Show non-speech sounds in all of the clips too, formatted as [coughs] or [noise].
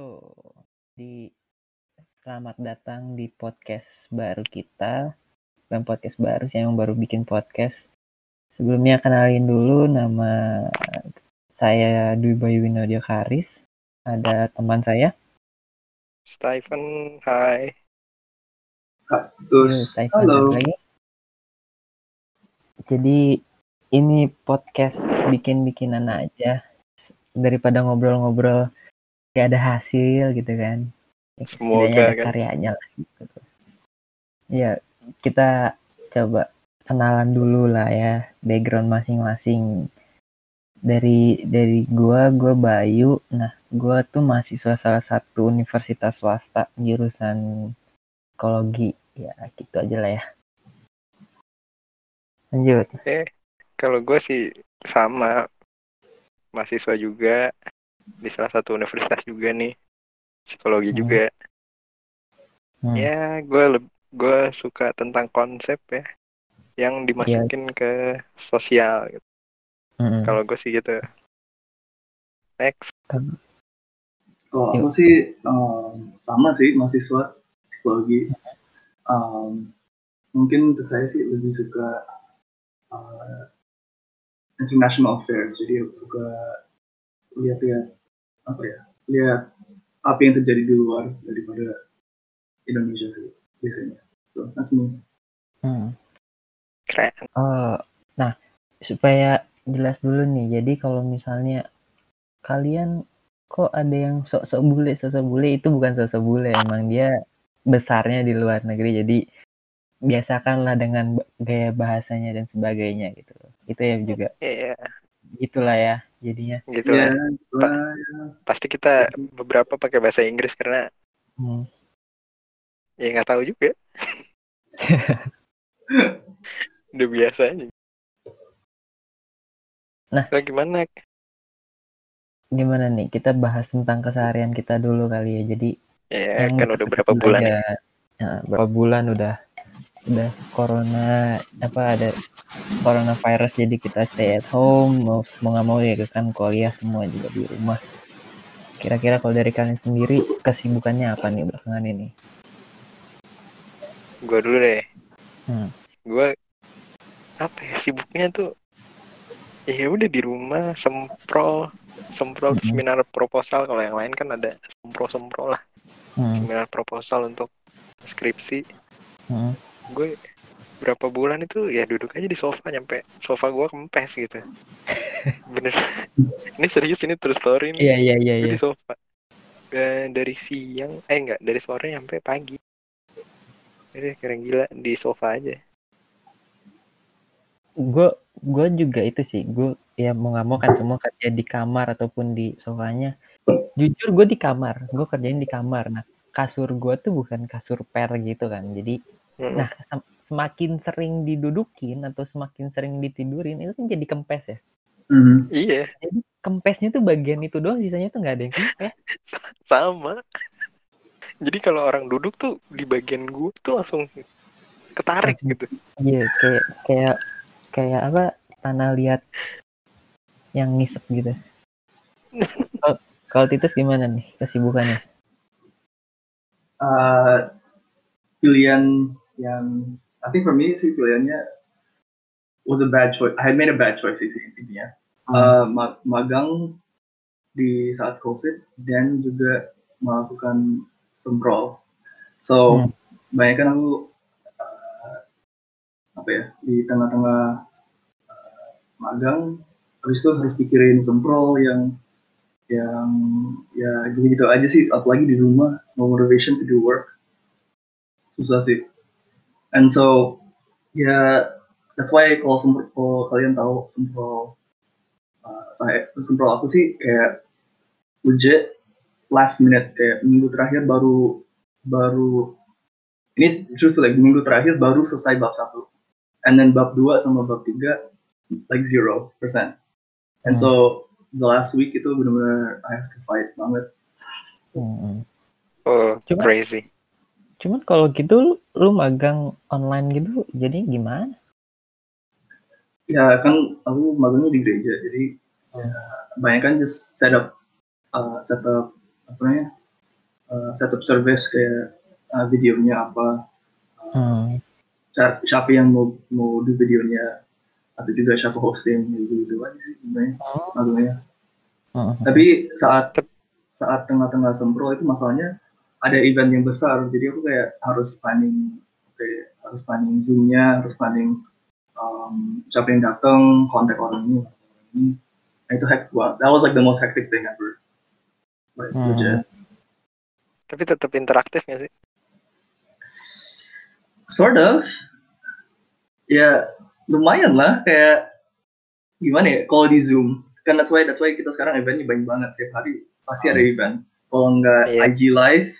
Oh, di selamat datang di podcast baru kita. Dan podcast baru sih yang baru bikin podcast. Sebelumnya kenalin dulu nama saya Dwi Bayu Winodio Karis. Ada teman saya. Stephen, hai. Terus, halo. lagi. Jadi ini podcast bikin-bikinan aja daripada ngobrol-ngobrol gak ada hasil gitu kan. Ya, Semoga, ada kan. karyanya lah gitu. Ya kita coba kenalan dulu lah ya background masing-masing. Dari dari gua, gua Bayu. Nah, gua tuh mahasiswa salah satu universitas swasta jurusan psikologi. Ya gitu aja lah ya. Lanjut. Eh, kalau gue sih sama mahasiswa juga di salah satu universitas juga nih, psikologi Hmm. juga. Hmm. Ya, gue gue suka tentang konsep ya, yang dimasukin ke sosial. Gitu. Mm-mm. Kalau gue sih gitu. Next. Kalau Yuk. aku sih um, sama sih mahasiswa psikologi. Um, mungkin untuk saya sih lebih suka uh, international affairs. Jadi aku suka lihat-lihat apa ya, lihat apa yang terjadi di luar daripada Indonesia biasanya. So, that's me. Hmm. Keren. Oh, nah supaya jelas dulu nih. Jadi kalau misalnya kalian kok ada yang sok-sok bule, sok-sok bule itu bukan sok-sok bule, emang dia besarnya di luar negeri. Jadi biasakanlah dengan gaya bahasanya dan sebagainya gitu. Itu ya juga Iya, gitulah ya jadinya. gitu Ya, itulah, Pasti kita beberapa pakai bahasa Inggris karena Hmm. ya nggak tahu juga. [laughs] Udah biasa aja. Nah. Lah, gimana? Gimana nih? Kita bahas tentang keseharian kita dulu kali ya. Jadi Ya, kan udah berapa bulan ya? Nah, berapa bulan udah udah corona apa ada coronavirus jadi kita stay at home mau mau nggak mau ya kan kuliah semua juga di rumah kira-kira kalau dari kalian sendiri kesibukannya apa nih belakangan ini Gue dulu deh. Hmm. Gue apa ya sibuknya tuh ya udah di rumah semprol semprol Mhm. seminar proposal kalau yang lain kan ada sempro sempro lah hmm, seminar proposal untuk skripsi hmm. Gue berapa bulan itu ya duduk aja di sofa nyampe sofa gue kempes gitu. [laughs] Bener. Ini serius ini terus story nih. Iya iya iya gue iya. di sofa. Eh, dari siang eh enggak dari sore sampai pagi. Jadi keren gila di sofa aja. Gue gue juga itu sih gue ya mau nggak mau kan semua kerja di kamar ataupun di sofanya. Jujur gue di kamar gue kerjain di kamar. Nah kasur gue tuh bukan kasur per gitu kan jadi Nah, sem- semakin sering didudukin atau semakin sering ditidurin itu kan jadi kempes ya. Mhm. iya Jadi kempesnya tuh bagian itu doang, sisanya tuh nggak ada yang kempes. [laughs] sama jadi kalau orang duduk tuh di bagian gue tuh langsung ketarik Langsung. gitu Iya, kayak kayak kayak apa tanah liat yang ngisep gitu. [laughs] Kalau- Kalau Titus gimana nih kesibukannya? Uh, pilihan yang I think for me sih pilihannya was a bad choice. I had made a bad choice sih intinya. Uh, ma- magang di saat COVID dan juga melakukan semprol. So Hmm. bayangkan aku uh, apa ya di tengah-tengah uh, magang, habis itu harus pikirin semprol yang yang ya gitu-gitu aja sih. Apalagi di rumah, no motivation to do work, susah sih. And so ya that's why kalau semprol kalau kalian tahu semprol uh, saya semprol aku sih kayak legit last minute kayak minggu terakhir baru baru ini justru like minggu terakhir baru selesai bab satu. And then bab dua sama bab tiga like zero percent. And so the last week itu benar-benar I have to fight banget. Hmm. oh Cuma- crazy Cuman kalau gitu lu, lu magang online gitu, jadi gimana? ya kan aku magangnya di gereja jadi ya, bayangkan just set up uh, set up apa namanya uh, setup service kayak uh, videonya apa, Hmm. siapa, yang mau mau di videonya atau juga siapa hosting gitu gitu aja sih sebenarnya Oh. maksudnya. Hmm. Tapi saat saat tengah-tengah sempro itu masalahnya ada event yang besar, jadi aku kayak harus planning, kayak harus planning zoomnya, harus planning um, siapa yang datang, kontak orang ini, orang ini. Nah, itu hectic banget. That was like the most hectic thing ever. Like, Hmm. legit. Tapi tetap interaktif nggak sih? Sort of. Ya lumayan lah kayak gimana ya kalau di Zoom kan that's why that's why kita sekarang eventnya banyak banget setiap hari pasti ada event kalau nggak Iya. IG live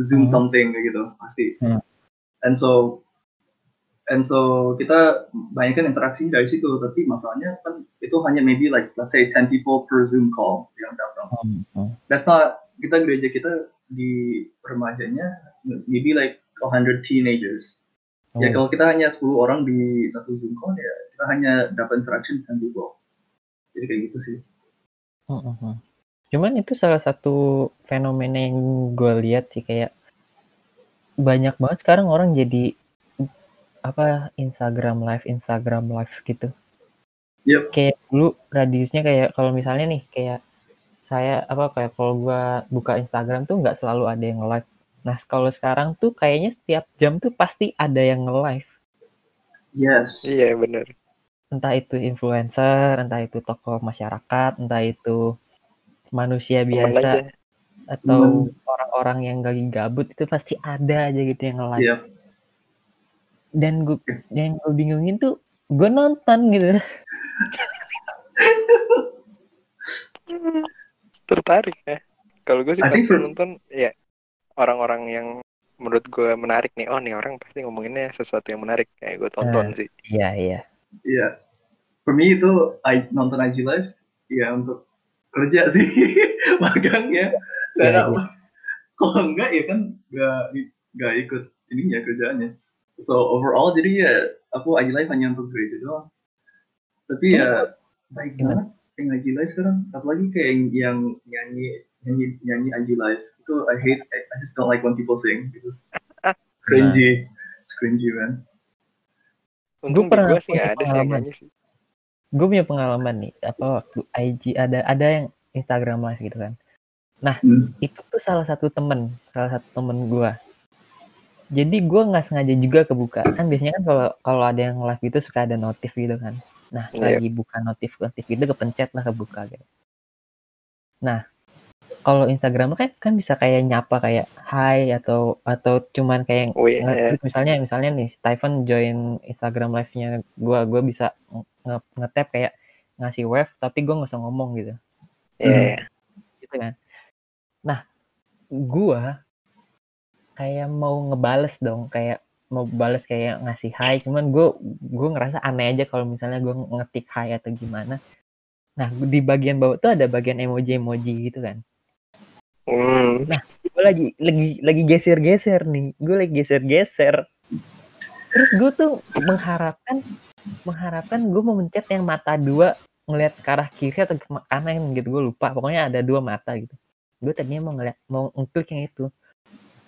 Zoom Hmm. something gitu pasti Hmm. and so and so kita banyak kan interaksi dari situ tapi masalahnya kan itu hanya maybe like let's say 10 people per Zoom call yang datang Hmm. Hmm. that's not kita gereja kita di remajanya maybe like 100 teenagers Ya Oh. kalau kita hanya 10 orang di satu Zoom call ya kita hanya dapat interaction dengan people. Jadi kayak gitu sih. Hmm, hmm. Cuman itu salah satu fenomena yang gue lihat sih kayak banyak banget sekarang orang jadi apa Instagram live Instagram live gitu. Yep. Kayak dulu radiusnya kayak kalau misalnya nih kayak saya apa kayak kalau gua buka Instagram tuh nggak selalu ada yang live. Nah kalau sekarang tuh kayaknya setiap jam tuh pasti ada yang nge-live. Yes. Iya bener. Entah itu influencer, entah itu tokoh masyarakat, entah itu manusia biasa. atau orang-orang yang lagi gabut itu pasti ada aja gitu yang nge-live. Iya. Dan gue yang gue bingungin tuh gue nonton gitu. [laughs] Tertarik ya. Kalau gue sih pasti nonton ya orang-orang yang menurut gue menarik nih. Oh nih orang pasti ngomonginnya sesuatu yang menarik. Kayak gue tonton sih. Iya iya. Iya. For me itu I, nonton IG live ya untuk kerja sih [laughs] magang ya. Karena iya. kalau enggak ya kan nggak nggak ikut ininya kerjaannya. So overall jadi ya aku IG live hanya untuk gereja doang. Tapi ya baik banget yang IG live sekarang. Apalagi kayak yang, yang nyanyi nyanyi nyanyi IG live itu I hate I, I just don't like when people sing. It's cringy. It's cringy man. Untung di pernah gue sih ada sih nyanyi sih. Gue punya pengalaman nih apa waktu IG ada ada yang Instagram live gitu kan. Hmm. Itu tuh salah satu temen, salah satu temen gue. Jadi gue nggak sengaja juga kebuka kan biasanya kan kalau kalau ada yang live gitu suka ada notif gitu kan. Nah Iya. lagi buka notif notif gitu kepencet lah kebuka gitu. Nah kalau Instagram kan kan bisa kayak nyapa kayak hai atau atau cuman kayak Oh iya. nge- misalnya misalnya nih Stephen join Instagram live-nya gua gua bisa nge nge-tap kayak ngasih wave tapi gua nggak usah ngomong gitu Iya. iya. gitu kan nah gua kayak mau ngebales dong kayak mau bales kayak ngasih hai cuman gua gua ngerasa aneh aja kalau misalnya gua ngetik hai atau gimana nah di bagian bawah tuh ada bagian emoji emoji gitu kan Hmm. gue lagi lagi lagi geser geser nih. Gue lagi geser geser terus gue tuh mengharapkan mengharapkan gue mau mencet yang mata dua ngelihat ke arah kiri atau ke kanan gitu. Gue lupa pokoknya ada dua mata gitu. Gue tadinya mau ngeliat mau ngeklik yang itu.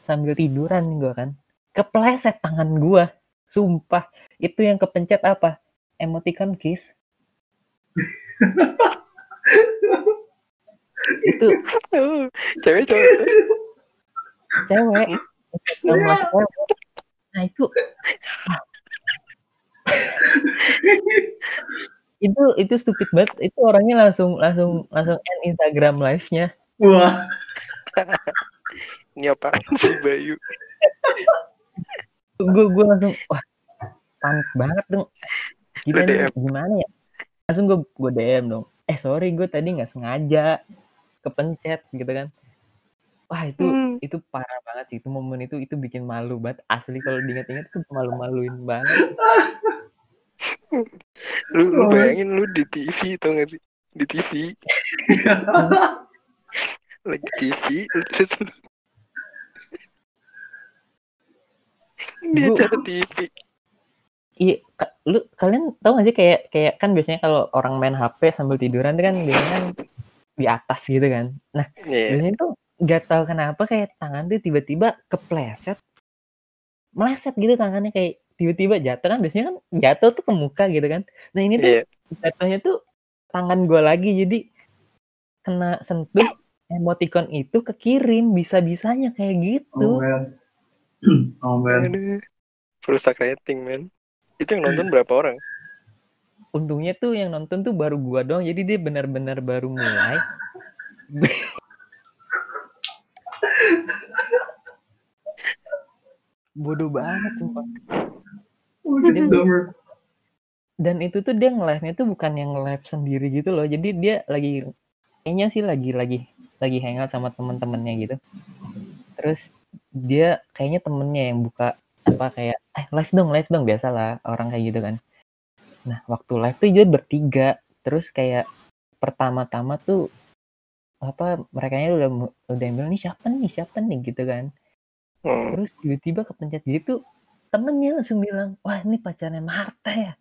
Sambil tiduran gue kan. Kepleset tangan gue sumpah itu yang kepencet apa? Emoticon kiss [laughs] itu. Cewek cewek. cewek. Cewek. nah itu. Itu itu stupid banget. Itu orangnya langsung langsung langsung end Instagram live-nya. Wah. Ini apaan [laughs] sih Bayu? gue gue langsung wah panik banget dong. Nih, DM. gimana ya? Langsung gue gue DM dong. Eh sorry gue tadi nggak sengaja kepencet gitu kan wah itu Hmm. itu parah banget sih itu momen itu itu bikin malu banget asli kalau diingat-ingat tuh malu-maluin banget Lu, lu bayangin lu di TV tau gak sih? Di TV. [laughs] Lagi TV. Terus lu. Di acara TV. Iya, ka- lu kalian tahu gak sih kayak kayak kan biasanya kalau orang main HP sambil tiduran tuh kan biasanya kan di atas gitu kan. Nah, Iya. biasanya tuh nggak tahu kenapa kayak tangan tuh tiba-tiba kepleset meleset gitu tangannya kayak tiba-tiba jatuh kan biasanya kan jatuh tuh ke muka gitu kan nah ini tuh Iya. jatuhnya tuh tangan gue lagi jadi kena sentuh emoticon itu kekirim bisa-bisanya kayak gitu Oh man. [clears throat] oh man. Aduh. Perusak rating, men. Itu yang nonton berapa orang? Untungnya tuh yang nonton tuh baru gua doang jadi dia benar-benar baru mulai. [laughs] Bodoh banget sumpah. Dia- dumber. dan itu tuh dia nge-live-nya tuh bukan yang live sendiri gitu loh jadi dia lagi kayaknya sih lagi lagi lagi hangout sama temen-temennya gitu. Terus dia kayaknya temennya yang buka apa kayak eh live dong live dong biasalah orang kayak gitu kan nah waktu live tuh dia bertiga. Terus kayak pertama-tama tuh apa mereka udah udah bilang nih siapa nih? Siapa nih? Gitu kan. Hmm. terus tiba-tiba kepencet gitu temennya langsung bilang wah ini pacarnya Marta ya?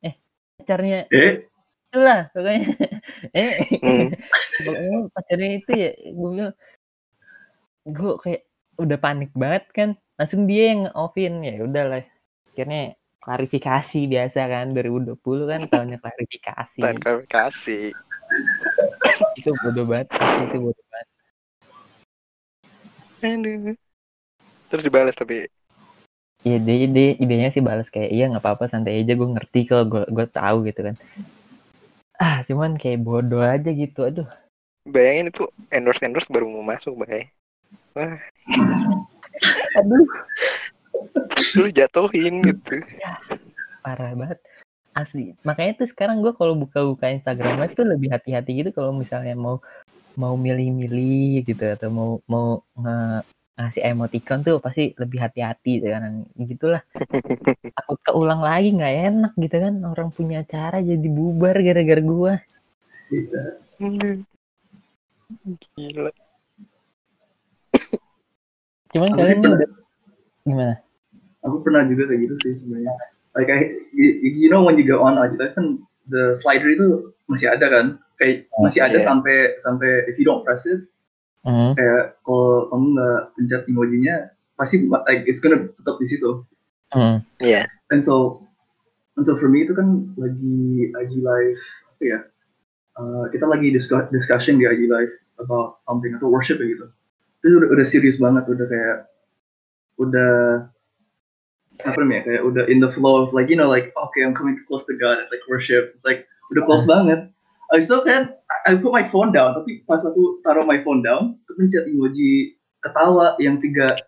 Eh pacarnya Eh, itulah pokoknya. [laughs] Eh Hmm. [laughs] pokoknya pacarnya itu ya gue bilang gue kayak udah panik banget kan. Langsung dia yang offin ya udahlah. Akhirnya klarifikasi biasa kan 2020 kan tahunnya klarifikasi. Dan kasih. itu bodoh banget itu bodoh banget. Aduh. Terus dibalas tapi? Iya dia, dia idenya sih balas kayak iya nggak apa-apa santai aja gue ngerti kok gue gue tahu gitu kan. Ah cuman kayak bodoh aja gitu aduh. Bayangin itu endorse endorse baru mau masuk, bay. aduh Lu jatuhin gitu. parah banget asli makanya tuh sekarang gue kalau buka-buka Instagram tuh lebih hati-hati gitu kalau misalnya mau mau milih-milih gitu atau mau mau nge ngasih emoticon tuh pasti lebih hati-hati gitu kan gitulah [laughs] takut keulang lagi nggak enak gitu kan orang punya cara jadi bubar gara-gara gua Gitu. Aduh. Gila. cuman Aku kalian udah gimana Aku pernah juga kayak gitu sih sebenarnya. Like I, you, you know when you go on aja kan the slider itu masih ada kan? Kayak Oh, masih ada iya. sampai sampai if you don't press it Hmm, kayak kalau kamu nggak pencet emojinya pasti like it's gonna tetap di situ. hmm, Iya. And so and so for me itu kan lagi IG live apa ya? Uh, kita lagi discuss, discussion di IG live about something atau worship ya gitu. Itu udah, udah serius banget, udah kayak udah apa namanya kayak udah in the flow of like you know like okay I'm coming close to God. It's like worship. It's like udah close banget. Habis itu kan I I put my phone down. Tapi pas aku taruh my phone down kepencet emoji ketawa yang tiga.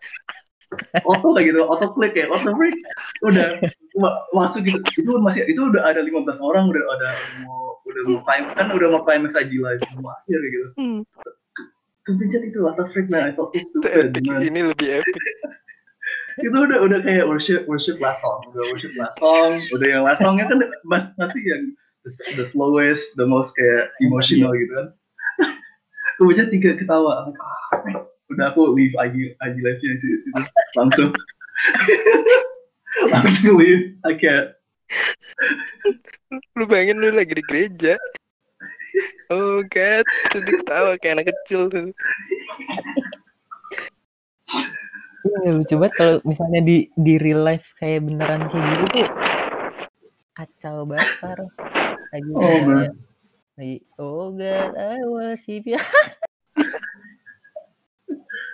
Auto kayak gitu? Auto click ya? Auto break udah ma- masuk gitu. Itu masih itu udah ada 15 orang udah ada mau udah mau climax kan udah mau climax aja live mau akhir kayak gitu. Hmm. kepencet itu the freak man. I felt so Itu stupid. Ini lebih epic. Itu udah udah kayak worship worship last song udah worship last song. Udah yang last songnya kan mas- pasti yang the, the slowest the most kayak emotional gitu kan. [laughs] Kemudian tiga ketawa like, ah, udah aku leave IG IG live nya sih itu langsung. [laughs] Langsung leave I can't. Lu bayangin lu lagi di gereja. Oh god, dia ketawa kayak anak kecil tuh. Iya lucu banget kalau misalnya di di real life kayak beneran kayak gitu tuh kacau banget parah. Lagi Oh, kayak- man. lagi oh God I worship you. [laughs]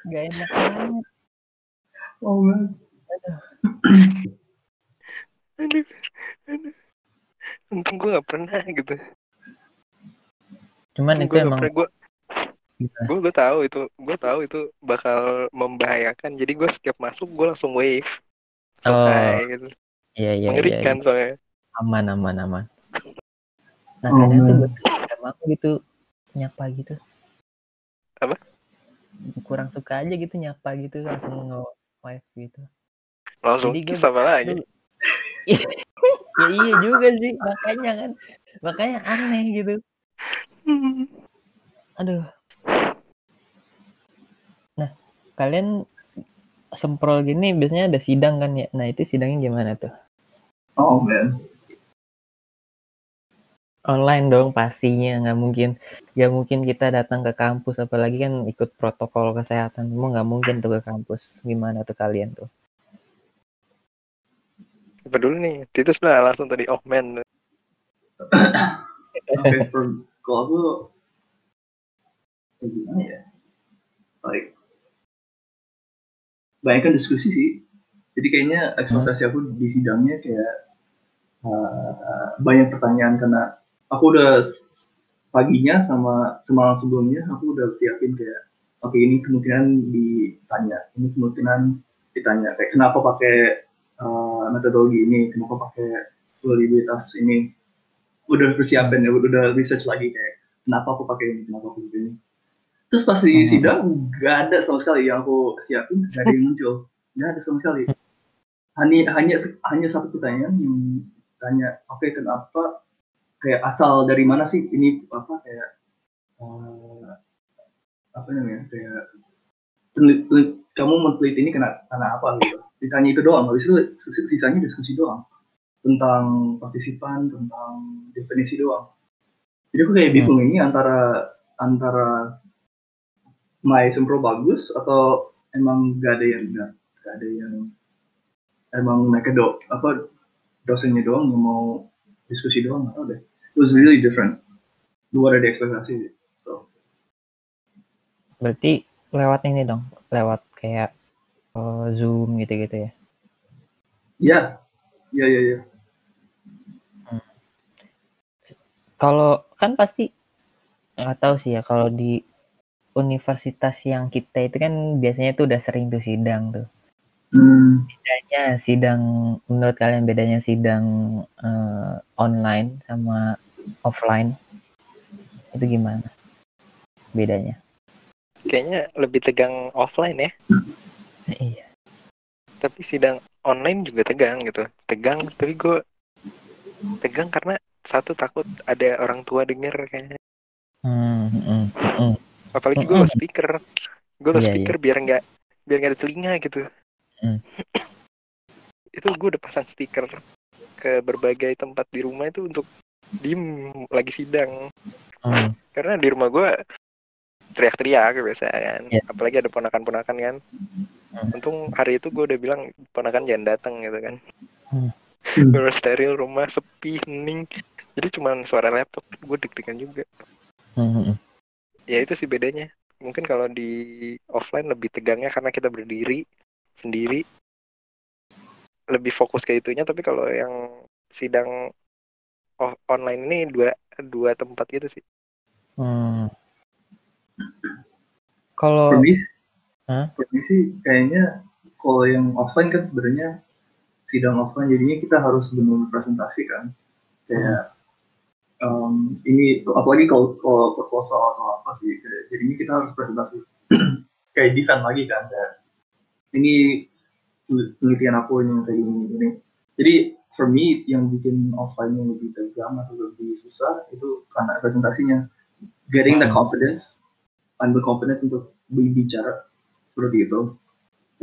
Gak enak banget. oh man Aduh, [clears throat] aduh. Untung gue gak pernah gitu. Cuman itu gue emang gue gitu. gue gue tahu itu gue tahu itu bakal membahayakan. Jadi gue setiap masuk gue langsung wave. So, Oh, hai, gitu. Iya iya iya. Mengerikan soalnya. Aman aman aman. Nah Oh, kadang tuh gue mau gitu nyapa gitu. Apa? Kurang suka aja gitu nyapa gitu langsung nge wife gitu. Langsung Jadi gue kiss apa lagi? [laughs] ya iya juga sih makanya kan makanya aneh gitu. [laughs] Aduh. Nah kalian semprol gini biasanya ada sidang kan ya. Nah itu sidangnya gimana tuh? oh man Online dong pastinya, nggak mungkin nggak mungkin kita datang ke kampus apalagi kan ikut protokol kesehatan, semua nggak mungkin tuh ke kampus. Gimana tuh kalian tuh? Apa dulu nih? Titus lah langsung tadi oh man. Kalau aku gimana ya? Like banyak kan diskusi sih. Jadi kayaknya ekspektasi aku di sidangnya kayak uh, banyak pertanyaan karena aku udah paginya sama semalam sebelumnya aku udah siapin kayak oke ini kemungkinan ditanya, ini kemungkinan ditanya kayak kenapa pakai uh, metodologi ini, kenapa pakai probabilitas ini? Udah persiapin ya udah research lagi kayak kenapa aku pakai ini? Kenapa aku pakai ini terus pas di Hmm. sidang nggak ada sama sekali yang aku siapin nggak ada yang muncul. Nggak ada sama sekali. Hanya hanya hanya satu pertanyaan yang tanya oke kenapa? Kayak asal dari mana sih ini apa kayak eh, apa namanya kayak telit- telit- kamu meneliti ini kena karena apa? Gitu. Ditanya itu doang. Habis itu sis- sisanya diskusi doang. Tentang partisipan tentang definisi doang. Jadi aku kayak bingung ini antara antara my sempro bagus atau emang gak ada yang gak, gak ada yang emang mereka do apa dosennya doang yang mau diskusi doang atau deh. It was really different. Luar dari ekspektasi so. Berarti lewat ini dong, lewat kayak eh, Zoom gitu-gitu ya. ya ya ya ya. Kalau kan pasti nggak tahu sih ya kalau di universitas yang kita itu kan biasanya tuh udah sering tuh sidang tuh. hmm, Bedanya sidang menurut kalian bedanya sidang eh, online sama offline itu gimana? Bedanya? Kayaknya lebih tegang offline ya. Iya. Tapi sidang online juga tegang gitu. Tegang tapi gue tegang karena satu takut ada orang tua denger kayaknya. Hmm, hmm, hmm. Apalagi gue Mm-mm. speaker. Gue lo Iya, speaker biar nggak biar nggak ada telinga gitu. Hmm. [coughs] itu gue udah pasang stiker ke berbagai tempat di rumah itu untuk diem lagi sidang. Hmm. Karena di rumah gue teriak-teriak biasa kan. Iya. Apalagi ada ponakan-ponakan kan. Hmm. Untung hari itu gue udah bilang ponakan jangan datang gitu kan. Hmm. [laughs] Bener steril rumah sepi hening. Jadi cuman suara laptop gue deg-degan juga. Hmm. Ya itu sih bedanya. Mungkin kalau di offline lebih tegangnya karena kita berdiri sendiri. Lebih fokus ke itunya tapi kalau yang sidang online ini dua dua tempat gitu sih. Hmm. Kalau me sih kayaknya kalau yang offline kan sebenarnya sidang offline jadinya kita harus benar presentasi kan kayak em, ini apalagi kalau kalau proposal atau apa sih kayak jadinya kita harus presentasi [clears throat] kayak defend lagi kan kayak ini penelitian aku yang kayak gini gini. Jadi for me yang bikin offline yang lebih tegang atau lebih susah itu karena presentasinya. Getting the Hmm. confidence and the confidence untuk berbicara seperti itu.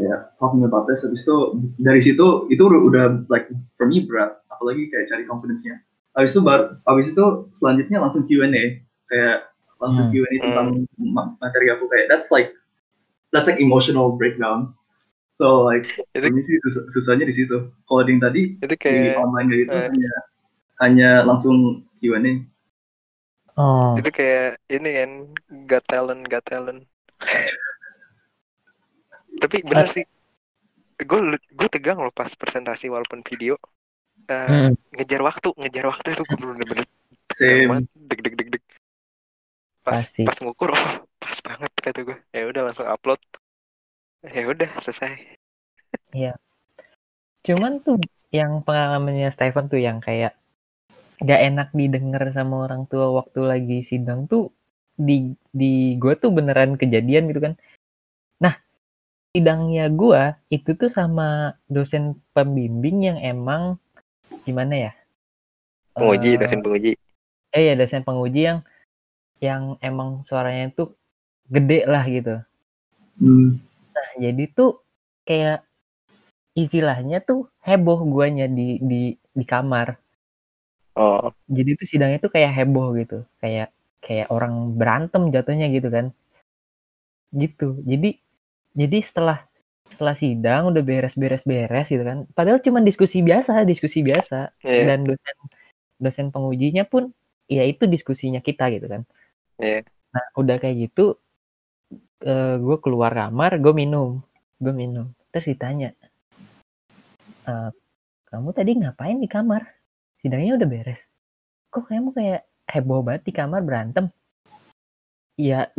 Ya talking about this habis itu dari situ itu udah, udah like for me berat. Apalagi kayak cari confidence-nya habis itu baru habis itu selanjutnya langsung Q&A kayak langsung Hmm. Q&A tentang ma- materi aku. Kayak that's like that's like emotional breakdown. So like Itu me sih sus- susahnya di situ. Kalau yang tadi itu di kayak online kayak gitu eh. hanya hanya langsung Q&A oh, itu kayak ini kan got talent got talent. Tapi bener sih. Gue gue tegang loh pas presentasi walaupun video Hmm, ngejar waktu ngejar waktu itu gue bener-bener deg deg deg deg. Pas Pasti. pas ngukur oh [laughs] pas banget kata gue ya udah langsung upload. Ya udah selesai. Cuman tuh yang pengalamannya Stephen tuh yang kayak gak enak didengar sama orang tua waktu lagi sidang tuh di di gue tuh beneran kejadian gitu kan. Nah sidangnya gue itu tuh sama dosen pembimbing yang emang gimana ya? penguji Eh, dosen penguji eh ya dosen penguji yang yang emang suaranya tuh gede lah gitu. Hmm. Nah, jadi tuh kayak istilahnya tuh heboh guanya di di di kamar. Oh, jadi itu sidangnya tuh kayak heboh gitu kayak kayak orang berantem jatuhnya gitu kan gitu jadi jadi setelah setelah sidang udah beres-beres beres gitu kan. Padahal cuma diskusi biasa diskusi biasa. Iya. dan dosen dosen pengujinya pun ya itu diskusinya kita gitu kan. Iya. nah udah kayak gitu gue keluar kamar gue minum gue minum. Terus ditanya "Eh, kamu tadi ngapain di kamar? Sidangnya udah beres. Kok kamu kayak heboh banget di kamar berantem? [laughs] Iya,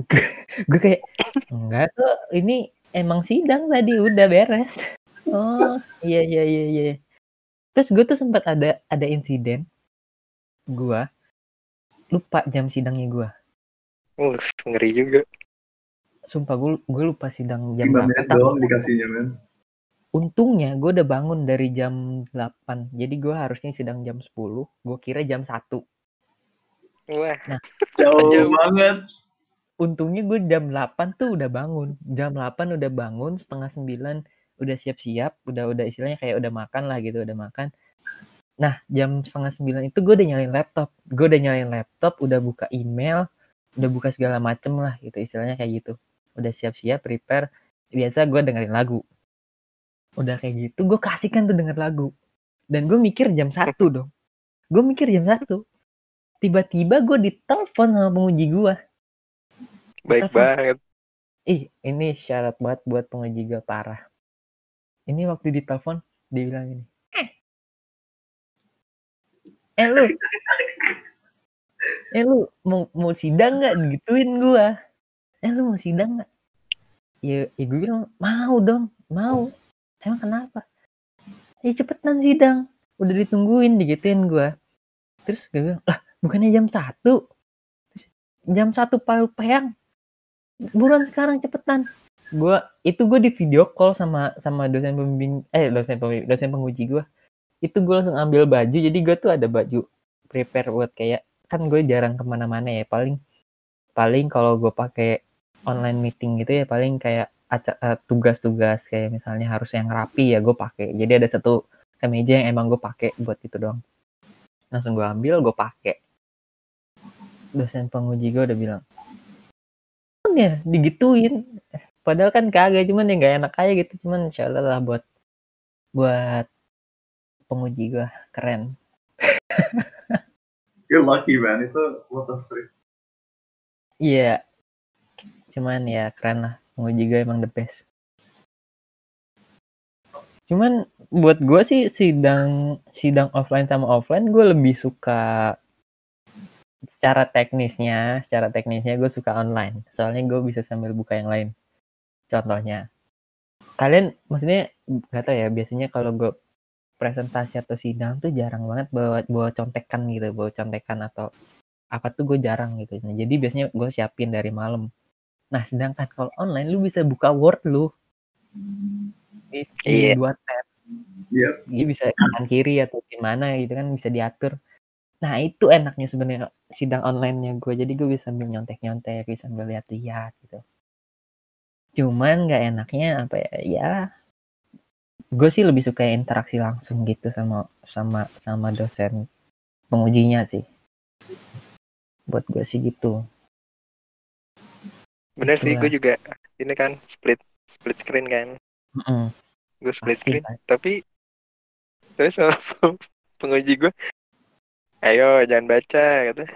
gue kayak enggak tuh ini emang sidang tadi udah beres. Oh iya iya iya iya. Terus gue tuh sempat ada ada insiden, gue lupa jam sidangnya gue. Uh, ngeri juga. Sumpah gue gue lupa sidang jam 5 berapa. doang dikasihnya men. Untungnya gue udah bangun dari jam 8 Jadi gue harusnya sidang jam 10 Gue kira jam 1 Wah, Jauh Jauh. banget. Untungnya gue jam 8 tuh udah bangun. Jam 8 udah bangun Setengah 9 Udah siap-siap Udah udah istilahnya kayak udah makan lah gitu Udah makan. Nah jam setengah 9 itu gue udah nyalain laptop. Gue udah nyalain laptop Udah buka email Udah buka segala macem lah gitu Istilahnya kayak gitu. Udah siap-siap prepare. Biasa gue dengerin lagu. Udah kayak gitu Gue kasihkan tuh denger lagu. Dan gue mikir jam 1 dong. Gue mikir jam 1 Tiba-tiba gue ditelepon sama penguji gue baik Telepon. banget. Ih, ini syarat banget buat penguji gue parah. Ini waktu ditelepon, dia bilang gini. Eh, eh lu, [laughs] eh lu mau mau sidang nggak? Gituin gua. Eh lu mau sidang nggak? Ya, ya gue bilang mau dong, mau. Emang kenapa? Ya cepetan sidang. Udah ditungguin, digituin gua. Terus gue bilang, lah bukannya jam satu? Terus, Jam satu palu peyang buruan sekarang cepetan. Gua itu gue di video call sama sama dosen pembimbing eh dosen pembimbing dosen penguji gue itu gue langsung ambil baju jadi gue tuh ada baju prepare buat kayak kan gue jarang ke mana-mana ya paling paling kalau gue pakai online meeting gitu ya paling kayak eh, tugas-tugas kayak misalnya harus yang rapi ya gue pakai. Jadi ada satu kemeja yang emang gue pakai buat itu doang. Langsung gue ambil gue pakai. Dosen penguji gue udah bilang ya digituin. Padahal kan kagak cuman ya nggak enak aja gitu. Cuman insya Allah lah buat buat penguji gua. Keren. [laughs] You're lucky man. Itu what the frick. iya. Cuman ya keren lah. Penguji gua emang the best. Cuman buat gua sih sidang sidang offline sama offline gue lebih suka secara teknisnya secara teknisnya gue suka online. Soalnya gue bisa sambil buka yang lain. Contohnya. Kalian maksudnya nggak tahu ya biasanya kalau gue presentasi atau sidang tuh jarang banget bawa bawa contekan gitu bawa contekan atau apa tuh gue jarang gitu. Nah, jadi biasanya gue siapin dari malam. Nah sedangkan kalau online lu bisa buka word lu. Di, Iya. dua tab. Yep. jadi bisa kanan kiri atau gimana gitu kan bisa diatur nah itu enaknya sebenarnya sidang online-nya gue jadi gue bisa sambil nyontek nyontek bisa sambil lihat lihat gitu cuman nggak enaknya apa ya ya gue sih lebih suka interaksi langsung gitu sama sama sama dosen pengujinya sih buat gue sih gitu Bener sih, gue juga ini kan split split screen kan. Mm-mm. Gue split Pasti, screen, Pak. tapi terus sama [laughs] penguji gue, ayo jangan baca gitu. [laughs]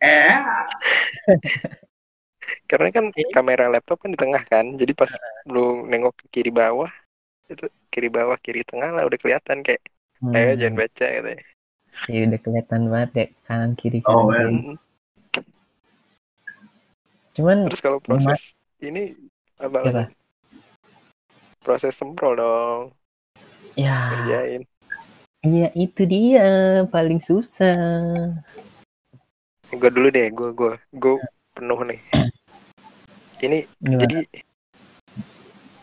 Eh, [laughs] Karena kan Iya. kamera laptop kan di tengah kan, jadi pas lu nengok ke kiri bawah itu kiri bawah kiri tengah lah udah kelihatan kayak ayo Hmm. jangan baca gitu. ya udah kelihatan banget ya kanan kiri Oh, kanan kiri. man. Hmm. cuman Terus kalau proses ini apa? Proses semprol dong, ya kerjain. Iya itu dia paling susah Gue dulu deh, gue gue gue penuh nih. Ini Gimana? jadi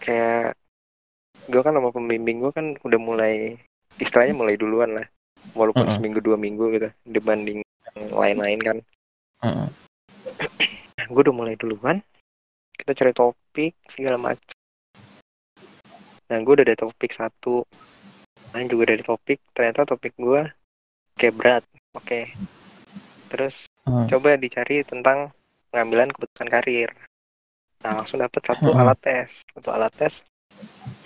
kayak gue kan sama pembimbing gue kan udah mulai istilahnya mulai duluan lah walaupun Mm-mm. seminggu dua minggu gitu dibanding yang lain-lain kan Mm-mm. [clears throat] gue udah mulai duluan kita cari topik segala macam nah gue udah ada topik satu lain juga dari topik ternyata topik gue kayak berat. Oke. Terus Hmm. coba dicari tentang pengambilan keputusan karir. Nah langsung dapet satu Hmm. alat tes. Satu alat tes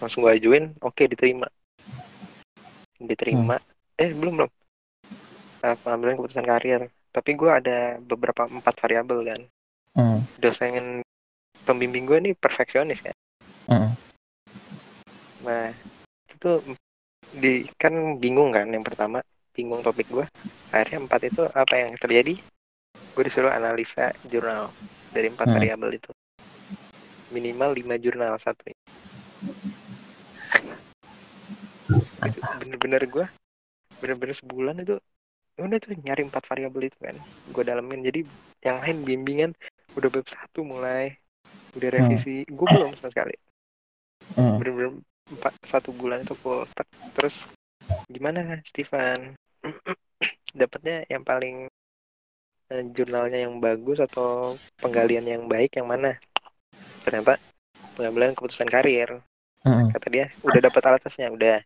langsung gue ajuin oke diterima. Diterima. Eh belum belum. Nah, pengambilan keputusan karir. Tapi gue ada beberapa empat variabel kan. Hmm. dosen pembimbing gue nih perfeksionis kan. Hmm. nah itu di kan bingung kan yang pertama bingung topik gue akhirnya empat itu apa yang terjadi? Gue disuruh analisa jurnal. Dari empat Hmm. variabel itu. Minimal lima jurnal satu bener-bener gue bener-bener sebulan itu udah tuh nyari empat variabel itu kan. Gue dalemin. Jadi yang lain bimbingan udah bab satu mulai. Udah revisi. Gue belum sama sekali. Hmm. bener-bener empat satu bulan itu full. Tek. terus gimana Stefan [clears throat] dapatnya yang paling eh, jurnalnya yang bagus atau penggalian yang baik yang mana? Ternyata pengambilan keputusan karir. Hmm. kata dia udah dapat alat tesnya udah.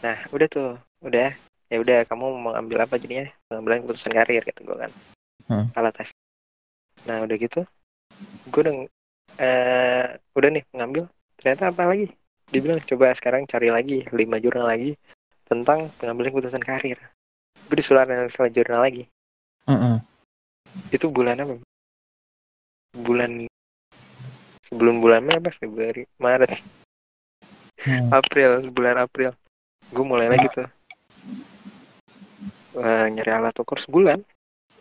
Nah udah tuh udah. Ya udah kamu mau ambil apa jadinya? Pengambilan keputusan karir kata gue kan. Alat tes nah udah gitu gue udah eh udah nih ngambil. Ternyata apa lagi dibilang coba sekarang cari lagi lima jurnal lagi tentang pengambilan keputusan karir. Gue disuruh analisa jurnal lagi. Hmm. itu bulan apa? Bulan sebelum bulan Mei apa? Februari Maret. Hmm. April bulan April. Gue mulai lagi tuh. Wah, nyari alat ukur sebulan.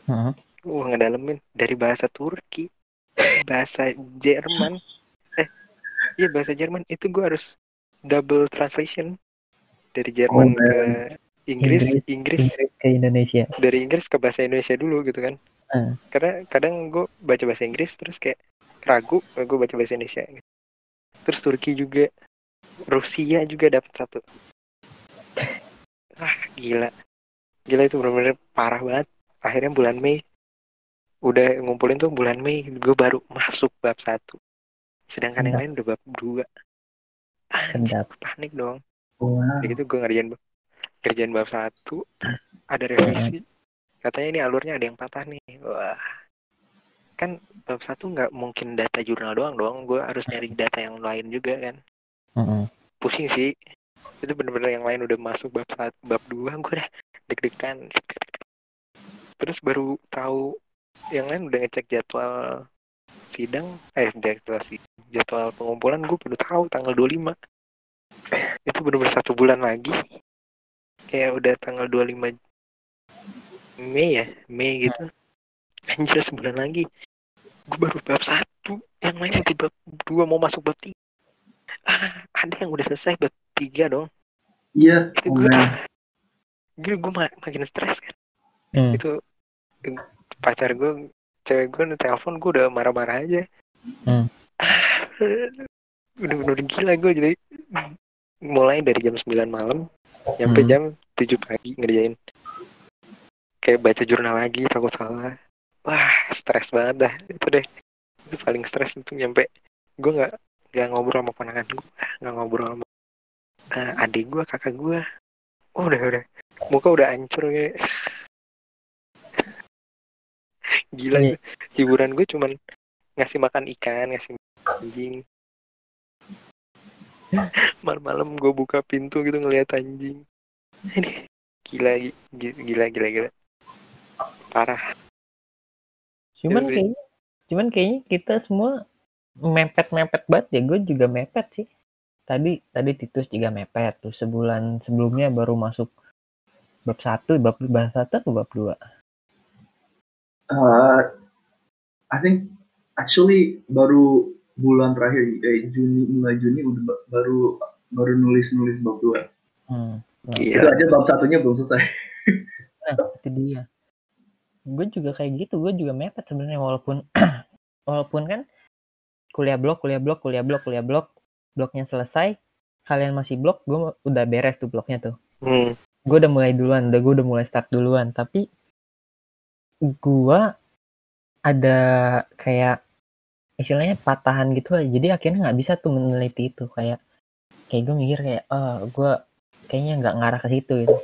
Hmm. Wah ngedalemin dari bahasa Turki bahasa Jerman. Eh iya bahasa Jerman. Itu gue harus double translation dari Jerman Oh, ke Inggris Inggris. Ke Indonesia. dari Inggris ke bahasa Indonesia dulu gitu kan Hmm. karena kadang gue baca bahasa Inggris terus kayak ragu gue baca bahasa Indonesia gitu. terus Turki juga Rusia juga dapat satu ah gila gila itu benar-benar parah banget akhirnya bulan Mei udah ngumpulin tuh bulan Mei gue baru masuk bab satu sedangkan yang Sedap. lain udah bab dua Sedap. gue panik dong. Wow. Udah gitu gue ngerjain bab ngerjain bab satu ada revisi. Katanya ini alurnya ada yang patah nih. Wah. Kan bab satu nggak mungkin data jurnal doang dong. Gue harus nyari data yang lain juga kan. Hmm. pusing sih. Itu bener-bener yang lain udah masuk bab satu bab dua gue udah deg-degan. Terus baru tahu yang lain udah ngecek jadwal sidang eh jadwal si jadwal pengumpulan gue baru tahu tanggal 25 itu bener-bener satu bulan lagi. Kayak udah tanggal 25 Mei ya Mei gitu. Anjir sebulan lagi. Gue baru bab satu yang lain udah bab dua mau masuk bab tiga. Ah, ada yang udah selesai bab tiga dong. Iya, itu gue man. gue gue makin stres kan. Hmm. itu pacar gue cewek gue telepon gue udah marah-marah aja. Hmm. Ah, [laughs] udah udah gila gue jadi mulai dari jam 9 malam sampai Hmm. jam 7 pagi ngerjain. Kayak baca jurnal lagi takut salah. Wah stres banget dah itu deh. Itu paling stres itu nyampe. Gue nggak nggak ngobrol sama ponakan gue nggak ngobrol sama eh, adik gue kakak gue oh, udah udah. Muka udah hancur kayak [laughs] gila Iya. gue. hiburan gue cuman ngasih makan ikan ngasih anjing [laughs] malam-malam gue buka pintu gitu ngeliat anjing ini gila gi- gila gila gila parah Cuman Iya sih. kayaknya, cuman kayaknya kita semua mepet-mepet banget ya. Gue juga mepet sih. Tadi tadi Titus juga mepet tuh sebulan sebelumnya baru masuk bab satu, bab bab satu atau bab dua. Uh, I think actually baru bulan terakhir eh, Juni mulai Juni udah ba- baru baru nulis nulis bab dua. Hmm. Nah, Itu gila aja bab satunya belum selesai. Nah, itu dia. Gue juga kayak gitu, gue juga mepet sebenarnya walaupun [clears throat] walaupun kan kuliah blok, kuliah blok, kuliah blok, kuliah blok, bloknya selesai, kalian masih blok, gue udah beres tuh bloknya tuh. hmm. Gue udah mulai duluan, udah gue udah mulai start duluan, tapi gue ada kayak istilahnya patahan gitu aja. Jadi akhirnya nggak bisa tuh meneliti itu kayak kayak gue mikir kayak ah gue kayaknya nggak ngarah ke situ gitu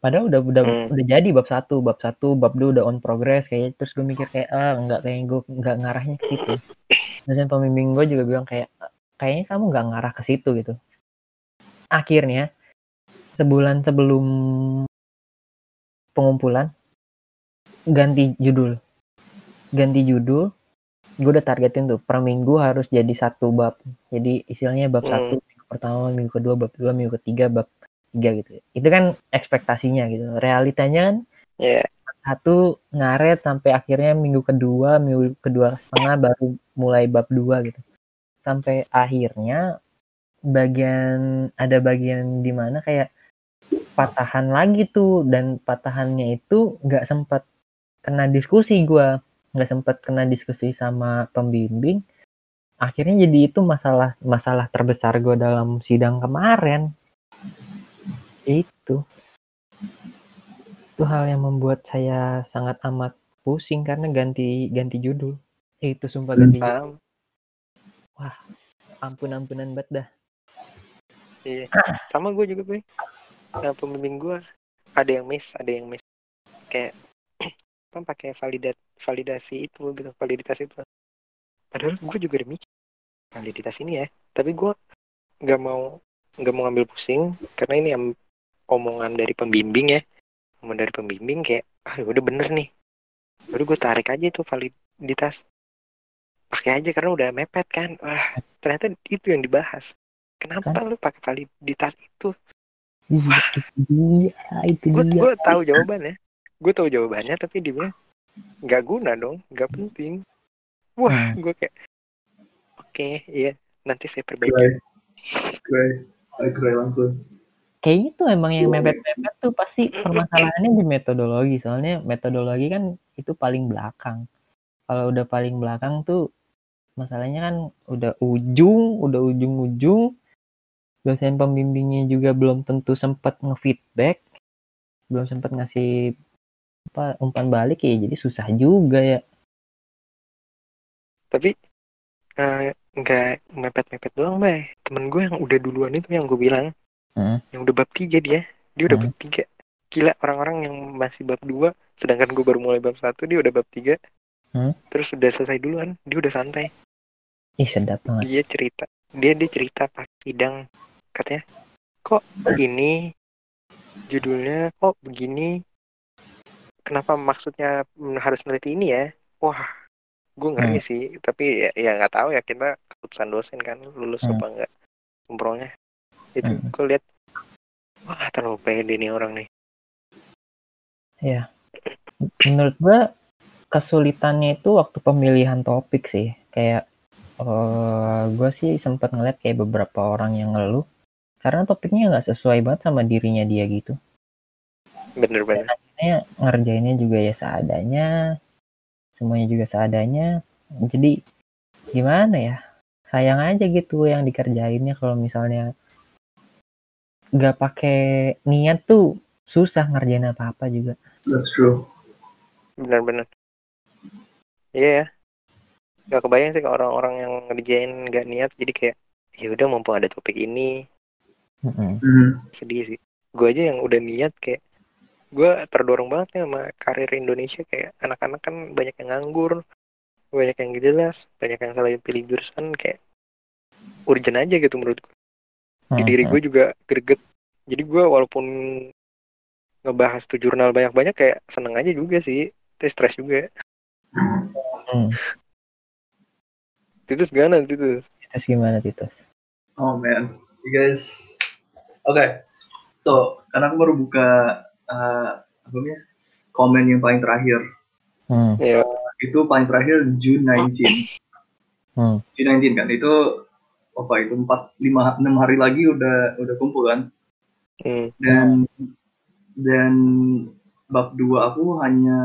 padahal udah udah Hmm. udah jadi bab satu bab satu bab dua udah on progress kayak terus gue mikir kayak ah nggak kayak gue nggak ngarahnya ke situ dan pembimbing gue juga bilang kayak kayaknya kamu nggak ngarah ke situ gitu akhirnya sebulan sebelum pengumpulan ganti judul. Ganti judul gue udah targetin tuh. Per minggu harus jadi satu bab. Jadi istilahnya bab Hmm. satu minggu pertama minggu kedua bab dua minggu ketiga bab tiga gitu. Itu kan ekspektasinya gitu. Realitanya kan ya satu ngaret sampai akhirnya minggu kedua minggu kedua setengah baru mulai bab dua gitu. Sampai akhirnya bagian ada bagian di mana kayak patahan lagi tuh. Dan patahannya itu nggak sempat kena diskusi gua. Nggak sempat kena diskusi sama pembimbing. Akhirnya jadi itu masalah masalah terbesar gua dalam sidang kemarin. Itu. Itu hal yang membuat saya sangat amat pusing karena ganti ganti judul. Itu sumpah ganti judul. sama ampun ampunan banget dah. Iya. Sama gue juga gue nah pembimbing gue ada yang miss ada yang miss. Kayak apa pakai validat validasi itu gitu validitas itu. Padahal gue juga mikir validitas ini ya. Tapi gue nggak mau nggak mau ngambil pusing karena ini am- omongan dari pembimbing ya. Omongan dari pembimbing kayak ah udah bener nih. Baru gue tarik aja tuh validitas. Pakai aja karena udah mepet kan. Wah ternyata itu yang dibahas. Kenapa lu pakai validitas itu? Iya itu dia itu dia. gue tahu jawabannya gue tahu jawabannya tapi dia bilang nggak guna dong nggak penting wah Hmm. gue kayak oke iya nanti saya perbaiki Keren. Keren. Keren langsung. kayaknya tuh emang yang mepet-mepet tuh pasti [clears throat] permasalahannya di metodologi soalnya metodologi kan itu paling belakang kalau udah paling belakang tuh masalahnya kan udah ujung udah ujung-ujung dosen pembimbingnya juga belum tentu sempat ngefeedback belum sempat ngasih apa umpan balik ya jadi susah juga ya. Tapi eh, nggak mepet-mepet doang bay. Temen gue yang udah duluan itu yang gue bilang. Hmm. yang udah bab tiga dia. Dia udah Hmm. bab tiga. Gila orang-orang yang masih bab dua sedangkan gue baru mulai bab satu dia udah bab tiga. Hmm. terus udah selesai duluan dia udah santai. Ih sedap banget. Dia cerita dia dia cerita pas sidang. Katanya kok ini judulnya kok begini kenapa maksudnya harus meneliti ini ya? Wah gue ngeri sih. Tapi ya ya nggak tahu ya kita keputusan dosen kan lulus Hmm. apa enggak umrohnya. Itu Hmm. gue lihat wah terlalu pede nih orang nih. Menurut gua kesulitannya itu waktu pemilihan topik sih. Kayak eh gue sih sempat ngeliat kayak beberapa orang yang ngeluh. Karena topiknya nggak sesuai banget sama dirinya dia gitu. Bener-bener Akhirnya ngerjainnya juga ya seadanya semuanya juga seadanya. Jadi gimana ya? Sayang aja gitu yang dikerjainnya kalau misalnya nggak pakai niat tuh susah ngerjain apa-apa juga. That's true. bener-bener iya ya. Nggak kebayang sih kalau orang-orang yang ngerjain nggak niat jadi kayak ya udah mumpung ada topik ini. Mm-mm. Hmm. sedih sih. Gue aja yang udah niat kayak gue terdorong banget nih sama karir Indonesia kayak anak-anak kan banyak yang nganggur banyak yang gak jelas banyak yang salah pilih jurusan kayak urgent aja gitu menurut gue di diri gue juga greget. Jadi gue walaupun ngebahas tuh jurnal banyak-banyak kayak seneng aja juga sih. Tapi stres juga. Hmm. Titus gimana Titus? Terus gimana Titus? Oh man, you guys. Oke, so karena aku baru buka uh, apa namanya komen yang paling terakhir. Hmm. ya Itu paling terakhir June 19. Hmm. June 19 kan itu apa itu empat lima enam hari lagi udah udah kumpul kan hmm. dan dan bab dua aku hanya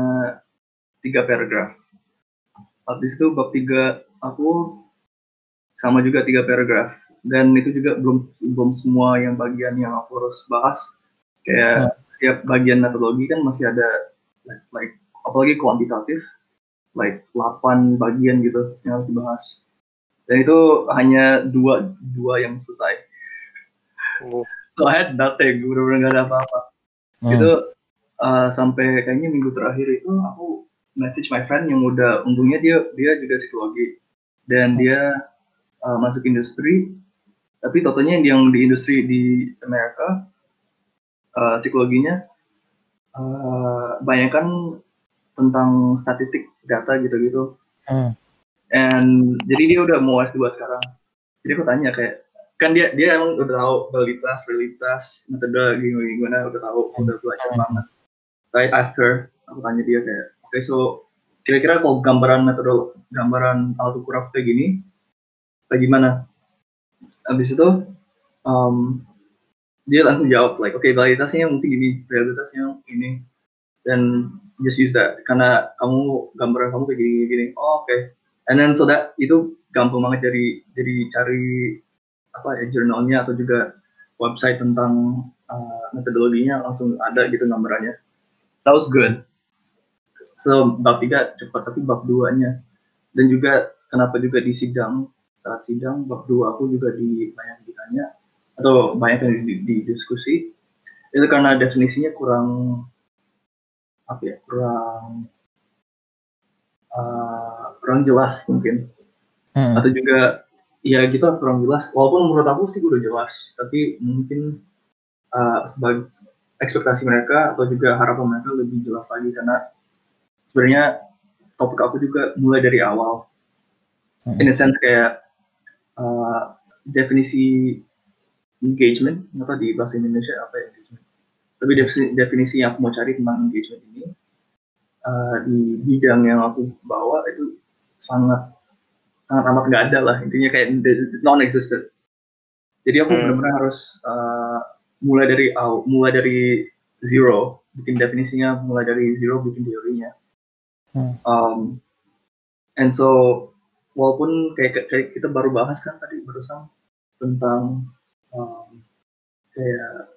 tiga paragraf. Habis itu bab tiga aku sama juga tiga paragraf dan itu juga belum belum semua yang bagian yang aku harus bahas kayak setiap bagian metodologi kan masih ada like, like apalagi kuantitatif like 8 bagian gitu yang harus dibahas. Dan itu hanya dua dua yang selesai. Bu. so I had nothing. Bener-bener gak ada apa-apa. Hmm. itu uh, sampai kayaknya minggu terakhir itu aku message my friend yang udah untungnya dia dia juga psikologi. Dan dia uh, masuk industri tapi totalnya yang di industri di Amerika uh, psikologinya uh, banyak kan tentang statistik data gitu-gitu Hmm. and jadi dia udah mau S2 sekarang jadi aku tanya kayak kan dia dia emang udah tahu realitas realitas metode gimana gimana udah tahu udah belajar Hmm. banget I asked her aku tanya dia kayak oke so kira-kira kalau gambaran metode gambaran autokuraf kayak gini kayak gimana habis itu um, dia langsung jawab like oke realitasnya mungkin gini realitasnya ini. Dan just use that. Karena kamu gambaran kamu kayak gini gini oh, oke. And then so that itu gampang banget jadi jadi cari apa ya jurnalnya atau juga website tentang uh, metodologinya langsung ada gitu gambarannya. Was good. So bab tiga cepat tapi bab duanya. Dan juga kenapa juga di sidang saat sidang bab dua aku juga di banyak ditanya atau banyak yang di, di diskusi. Itu karena definisinya kurang apa ya kurang uh, kurang jelas mungkin. Hmm. atau juga ya gitu kurang jelas. Walaupun menurut aku sih udah jelas tapi mungkin uh, sebagai ekspektasi mereka atau juga harapan mereka lebih jelas lagi. Karena sebenarnya topik aku juga mulai dari awal. Hmm. in a sense kayak uh, definisi engagement tahu di bahasa Indonesia apa ya engagement tapi definisi, definisi yang aku mau cari tentang engagement ini uh, di bidang yang aku bawa itu sangat sangat amat nggak ada lah intinya kayak non existent jadi aku Hmm. benar-benar harus uh, mulai dari aw- mulai dari zero bikin definisinya mulai dari zero bikin teorinya Hmm. um, and so walaupun kayak, kayak kita baru bahas kan tadi barusan tentang um, kayak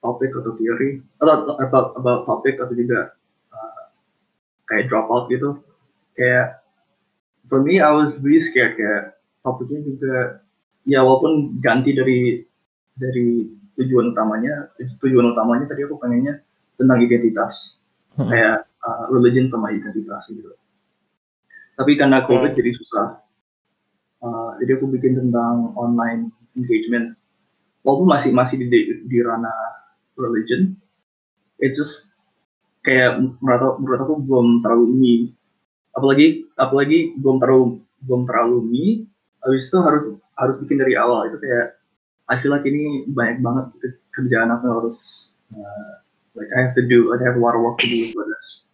topik atau teori atau about about topik atau juga uh, kayak drop out gitu. Kayak for me I was really scared. Kayak topiknya juga ya walaupun ganti dari dari tujuan utamanya tujuan utamanya tadi aku pengennya tentang identitas. Hmm. kayak uh, religion sama identitas gitu. Tapi karena covid Hmm. jadi susah. Uh, jadi aku bikin tentang online engagement walaupun masih masih di, di ranah religion it just kayak menurut aku, menurut aku belum terlalu me apalagi apalagi belum terlalu belum terlalu me habis itu harus harus bikin dari awal. Itu kayak I feel like ini banyak banget ke- kerjaan aku harus uh, like I have to do I have a lot of work to do for this.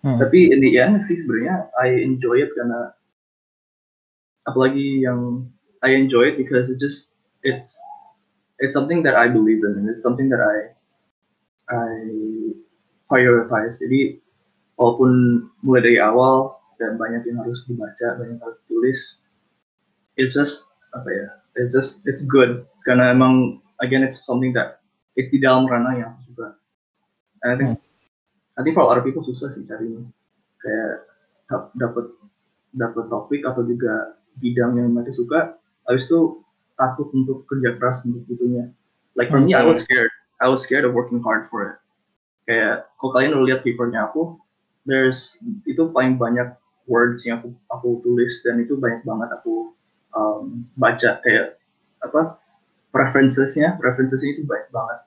Hmm. tapi in the end sih sebenarnya I enjoy it karena apalagi yang I enjoy it because it just it's it's something that I believe in and it's something that I I prioritize. Jadi walaupun mulai dari awal dan banyak yang harus dibaca banyak yang harus ditulis it's just apa ya it's just it's good. Karena emang again it's something that it's di dalam ranah yang aku suka. And I think I think for a lot of people susah sih cari kayak dap- dapat dapat topik atau juga bidang yang mereka suka habis itu takut untuk kerja keras untuk itunya. Like for me I was scared. I was scared of working hard for it. Kayak kalau kalian udah lihat papernya aku there's itu paling banyak words yang aku aku tulis dan itu banyak banget aku um, baca. Kayak apa preferencesnya preferencesnya itu banyak banget.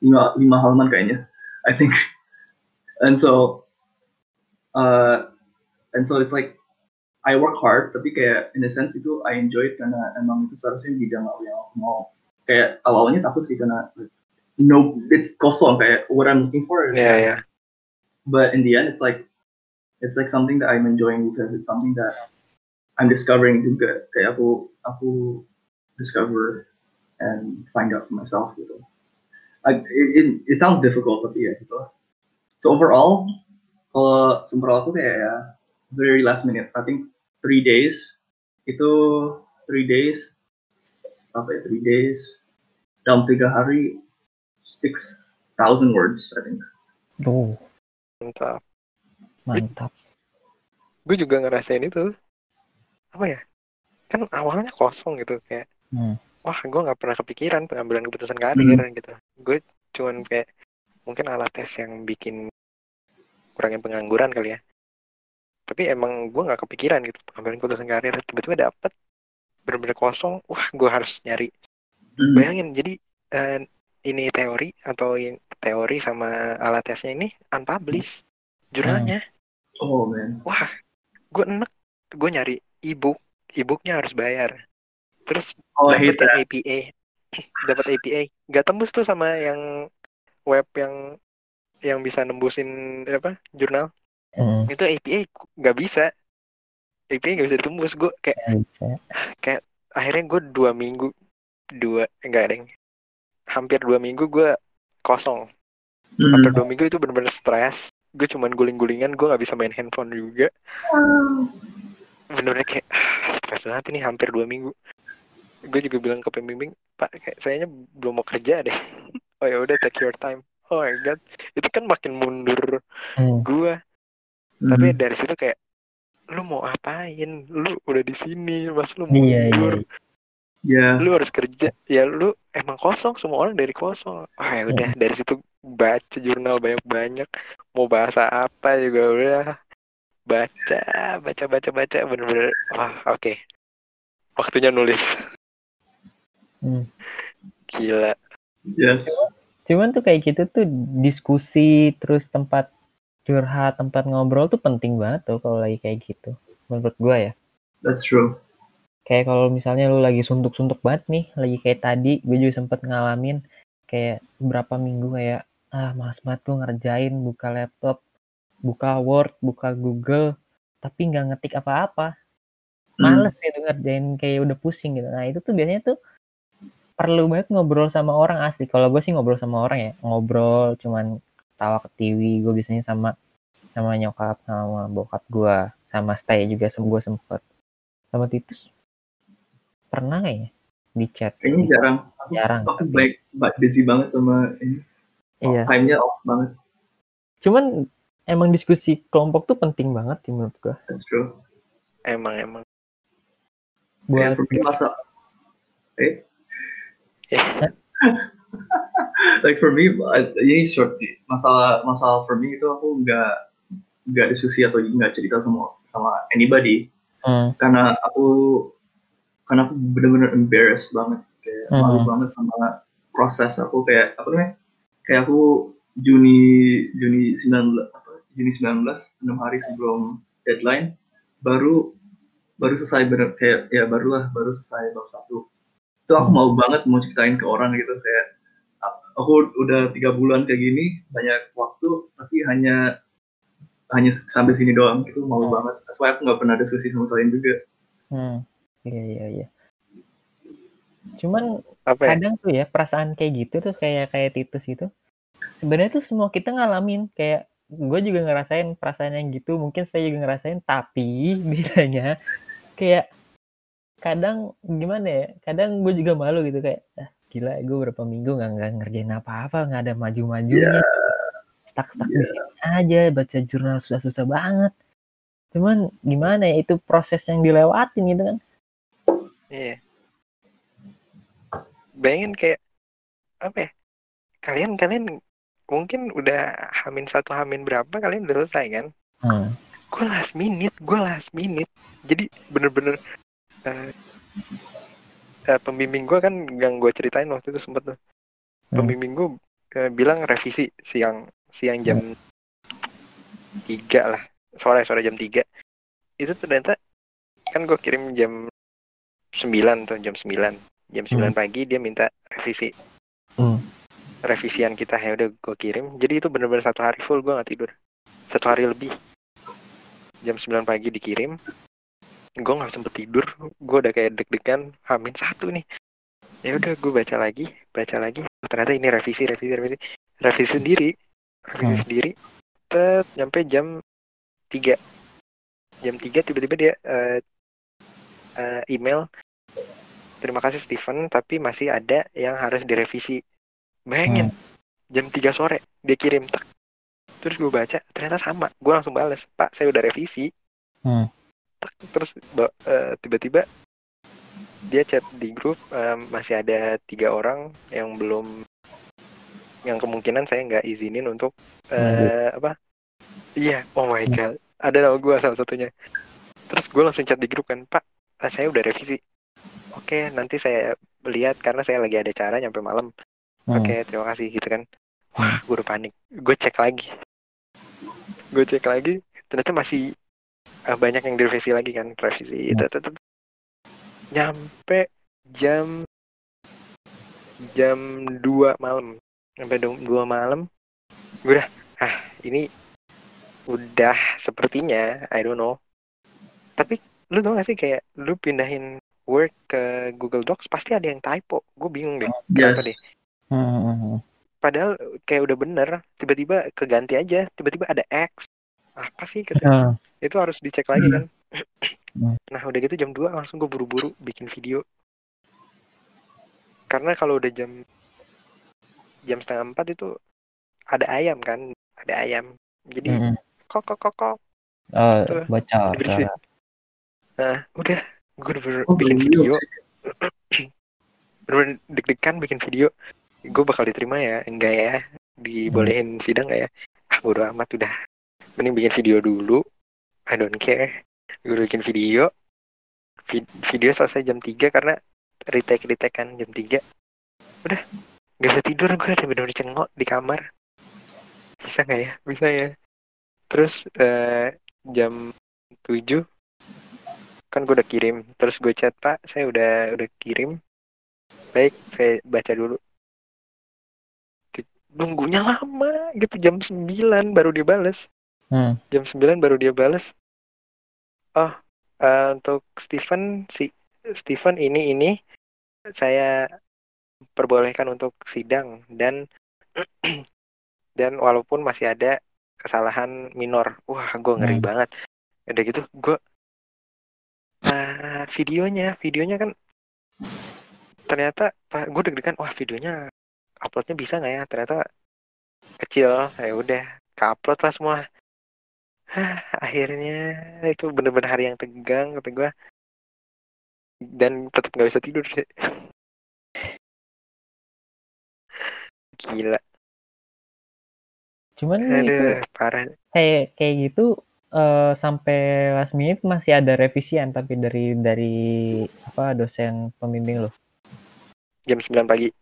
Lima lima halaman kayaknya I think. And so uh, and so it's like I work hard tapi kayak in a sense itu I enjoy it karena emang itu seharusnya bidang aku yang aku mau. Kayak awalnya takut sih karena no it's kosong kayak what I'm looking for is Iya, iya. but in the end it's like it's like something that I'm enjoying because it's something that I'm discovering juga. Kayak aku aku discover and find out for myself gitu. I, it, it, it sounds difficult tapi ya gitu so overall kalau semprot aku kayak ya very last minute. I think three days itu three days apa ya three days dalam tiga hari six thousand words I think Duh, Mantap. mantap. Gue juga ngerasain itu. Apa ya? Kan awalnya kosong gitu kayak. Hmm. wah gue nggak pernah kepikiran pengambilan keputusan karir gitu gue cuman kayak mungkin alat tes yang bikin kurangin pengangguran kali ya tapi emang gue nggak kepikiran gitu pengambilan keputusan karir. Tiba-tiba dapet bener-bener kosong wah gue harus nyari. Hmm. bayangin jadi eh, ini teori atau in- teori sama alat tesnya ini unpublished jurnalnya. Oh man. wah gue enek gue nyari ebook. Ebooknya harus bayar. Terus Oh yang APA dapat APA nggak tembus tuh sama yang web yang yang bisa nembusin apa jurnal Hmm, itu APA nggak bisa. APA nggak bisa ditembus. Gue kayak bisa. akhirnya gue dua minggu dua enggak deng. Hampir dua minggu gue kosong. Hmm. hampir dua minggu itu bener-bener stres. Gue cuman guling-gulingan gue nggak bisa main handphone juga. Bener-bener kayak "Ah, stres banget ini hampir dua minggu. Gue juga bilang ke pembimbing pak kayak sayanya belum mau kerja deh. [laughs] Oh ya udah take your time. Oh my god. Itu kan makin mundur Hmm, gue Hmm. tapi dari situ kayak lu mau apain? Lu udah di sini mas lu Iya, iya, mundur? Ya. lu harus kerja. Ya lu emang kosong semua orang dari kosong. Ah ya udah dari situ baca jurnal banyak banyak mau bahasa apa juga udah. Baca baca baca baca. Bener-bener wah oke. Waktunya nulis. Hmm. gila. Yes. Cuman tuh kayak gitu tuh diskusi terus tempat curhat, tempat ngobrol tuh penting banget tuh kalau lagi kayak gitu. Menurut gua ya. That's true. Kayak kalau misalnya lu lagi suntuk-suntuk banget nih, lagi kayak tadi, gue juga sempet ngalamin kayak beberapa minggu kayak ah malas banget gue ngerjain buka laptop, buka Word, buka Google, tapi nggak ngetik apa-apa. Hmm. Males gitu ngerjain kayak udah pusing gitu. Nah itu tuh biasanya tuh perlu banget ngobrol sama orang asli. Kalau gue sih ngobrol sama orang ya, ngobrol cuman tawa ke TV. Gue biasanya sama sama nyokap, sama bokap gue, sama stay juga sem gue sempet. Sama Titus pernah nggak ya di chat? Kayaknya jarang. Aku, Jarang. aku baik, baik busy banget sama ini. Iya. Time-nya off banget. Cuman emang diskusi kelompok tuh penting banget sih menurut gue. That's true. emang emang Buat masa eh Ya. Like for me ini short sih. Masalah masalah for me itu aku nggak nggak diskusi atau nggak cerita sama sama anybody. Hmm, karena aku karena aku bener-bener embarrassed banget. Kayak Hmm. malu banget sama proses aku. Kayak apa namanya? Kayak aku Juni Juni 19 apa? Juni 19 enam hari sebelum deadline baru baru selesai bener kayak ya barulah baru selesai bab satu. Itu aku Hmm. mau banget mau ceritain ke orang gitu. Kayak aku udah tiga bulan kayak gini banyak waktu tapi hanya hanya sampai sini doang itu mau Hmm. banget why aku nggak pernah diskusi sama kalian juga hmm. Iya iya iya. Cuman apa ya kadang tuh ya perasaan kayak gitu tuh kayak kayak Titus itu sebenarnya tuh semua kita ngalamin kayak gue juga ngerasain perasaan yang gitu mungkin saya juga ngerasain tapi [laughs] bedanya kayak kadang gimana ya kadang gue juga malu gitu kayak ah, gila gue berapa minggu nggak nggak ngerjain apa-apa nggak ada maju-majunya stuck-stuck di sini aja baca jurnal susah-susah banget cuman gimana ya itu proses yang dilewatin gitu kan Iya. Bayangin kayak apa ya? Kalian kalian mungkin udah hamin satu hamin berapa kalian udah selesai kan? hmm. Gue last minute, gue last minute. Jadi bener-bener eh, eh, pembimbing gue kan yang gue ceritain waktu itu sempet tuh. Hmm. Pembimbing gue eh, bilang revisi siang siang jam tiga lah. Sore sore jam 3 itu ternyata kan gue kirim jam 9 tuh jam 9 jam 9 Hmm. pagi dia minta revisi. Hmm. revisian kita ya udah gue kirim. Jadi itu bener-bener satu hari full gue nggak tidur. Satu hari lebih. Jam 9 pagi dikirim gue nggak sempet tidur. Gue udah kayak deg-degan hamin satu nih. Ya udah gue baca lagi baca lagi. Oh, ternyata ini revisi revisi revisi. Revisi sendiri revisi Hmm. sendiri. Tet, nyampe jam 3 jam 3 tiba-tiba dia eh, eh, email terima kasih Steven tapi masih ada yang harus direvisi. Bayangin jam 3 sore dia kirim tak terus gue baca ternyata sama. Gue langsung bales pak saya udah revisi. Hmm. Terus eh, tiba-tiba dia chat di grup em, masih ada tiga orang yang belum yang kemungkinan saya nggak izinin untuk eh, apa iya oh my god ada nama gue salah satunya terus gue langsung chat di grup kan pak saya udah revisi oke nanti saya lihat karena saya lagi ada cara nyampe malam Hmm. Oke, terima kasih gitu kan. Wah, gue udah panik. Gue cek lagi. Gue cek lagi, ternyata masih eh, banyak yang direvisi lagi kan, revisi. Hmm. Tetep nyampe jam jam 2 malam. Sampai 2 malam. Gue udah ah, ini udah sepertinya, I don't know. Tapi lu tau gak sih kayak lu pindahin Word ke Google Docs pasti ada yang typo. Gue bingung deh. Kenapa Yes. deh? Hmm, padahal kayak udah bener tiba-tiba keganti aja tiba-tiba ada X apa sih kata Ah, itu harus dicek lagi kan. Hmm. [clears throat] nah udah gitu jam 2 langsung gue buru-buru bikin video. Karena kalau udah jam jam setengah empat itu ada ayam kan ada ayam. Jadi hmm, hmm. kok kok kok kok. Oh, Tuh, bocor. diberisin. suara. nah udah. Gue udah Oh, bikin belum. video. [clears throat] Bener deg-degan bikin video. Gue bakal diterima ya enggak ya? Dibolehin sidang nggak ya? Ah bodo amat udah. Mending bikin video dulu I don't care. Gue udah bikin video. Vi- video selesai jam 3 karena retake retake kan jam 3 udah gak bisa tidur gue ada bener-bener cengok di kamar. Bisa nggak ya? Bisa ya. Terus eh, jam 7 kan gue udah kirim. Terus gue chat pak saya udah udah kirim. Baik saya baca dulu. Nunggunya lama gitu jam 9 baru dia bales. Hmm. jam 9 baru dia bales oh eh, untuk Steven si Steven ini ini saya perbolehkan untuk sidang dan [clears throat] dan walaupun masih ada kesalahan minor. Wah gue ngeri Hmm. banget. Udah gitu gue ah videonya videonya kan ternyata gue deg-degan wah videonya uploadnya bisa nggak ya? Ternyata kecil. Ya udah upload lah semua Hah, [sighs] akhirnya itu bener-bener hari yang tegang kata gue dan tetap nggak bisa tidur [laughs] gila. Cuman itu aduh parah. kayak kayak gitu eh, sampai last minute masih ada revisian tapi dari dari apa dosen pembimbing lo. jam 9 pagi.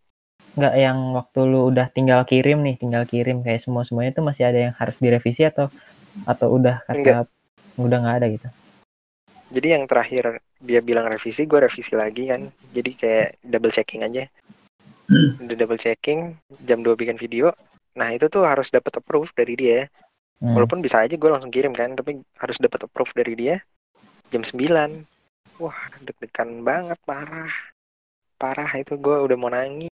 Nggak yang waktu lu udah tinggal kirim nih, tinggal kirim. Kayak semua semuanya itu masih ada yang harus direvisi atau atau udah kata udah nggak ada gitu. jadi yang terakhir dia bilang revisi gue revisi lagi kan. Jadi kayak double checking aja. Udah double checking jam 2 bikin video. Nah itu tuh harus dapat approve dari dia. Hmm. walaupun bisa aja gue langsung kirim kan tapi harus dapat approve dari dia jam 9 wah deg-degan banget parah. Parah itu gue udah mau nangis.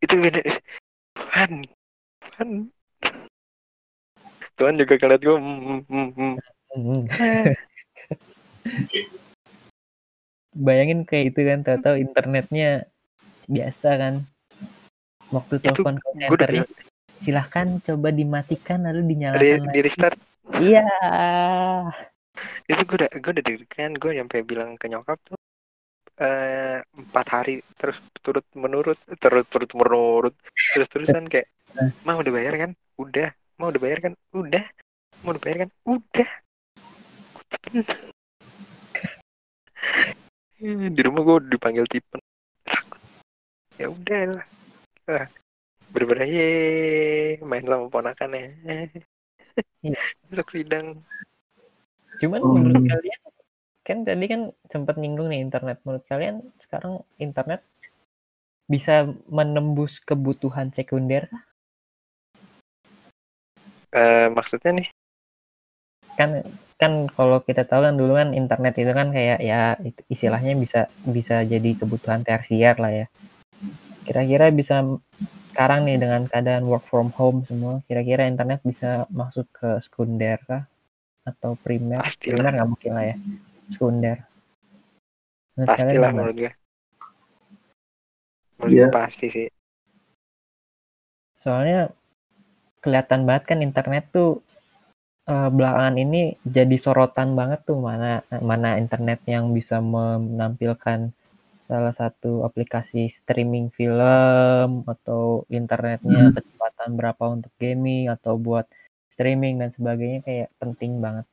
Itu bener. Tuhan Tuhan Tuhan juga ngeliat gue mm, mm, mm, mm. [laughs] Bayangin kayak itu kan, tahu-tahu internetnya biasa kan. Waktu telepon call centernya, silahkan coba dimatikan lalu di, dinyalakan di lagi. restart Iya. itu gue udah gue udah deg-degan gue nyampe bilang ke nyokap tuh eh empat hari terus turut menurut terus turut menurut terus terusan kayak mah udah bayar kan udah mau udah bayar kan? Udah. Mau udah bayar kan? Udah. Eh, [laughs] di rumah gue dipanggil tipen takut. Ya udah lah. Ah, bener-bener ye main sama ponakan ya. Iya. besok sidang. Cuman Hmm. menurut kalian kan tadi kan sempat nyinggung nih internet. Menurut kalian sekarang internet bisa menembus kebutuhan sekunder kah? Eh, maksudnya nih kan kan kalau kita tahu kan dulu kan internet itu kan kayak ya istilahnya bisa bisa jadi kebutuhan tersier lah ya. Kira-kira bisa sekarang nih dengan keadaan work from home semua, kira-kira internet bisa masuk ke sekunder kah? Atau primer? Pastilah. Primer nggak mungkin lah ya. Sekunder. Menurut kalian pastilah gimana? menurut gue menurut Iya. gue pasti sih Soalnya kelihatan banget kan internet tuh uh, belakangan ini jadi sorotan banget tuh mana mana internet yang bisa menampilkan salah satu aplikasi streaming film atau internetnya Hmm. kecepatan berapa untuk gaming atau buat streaming dan sebagainya kayak penting banget.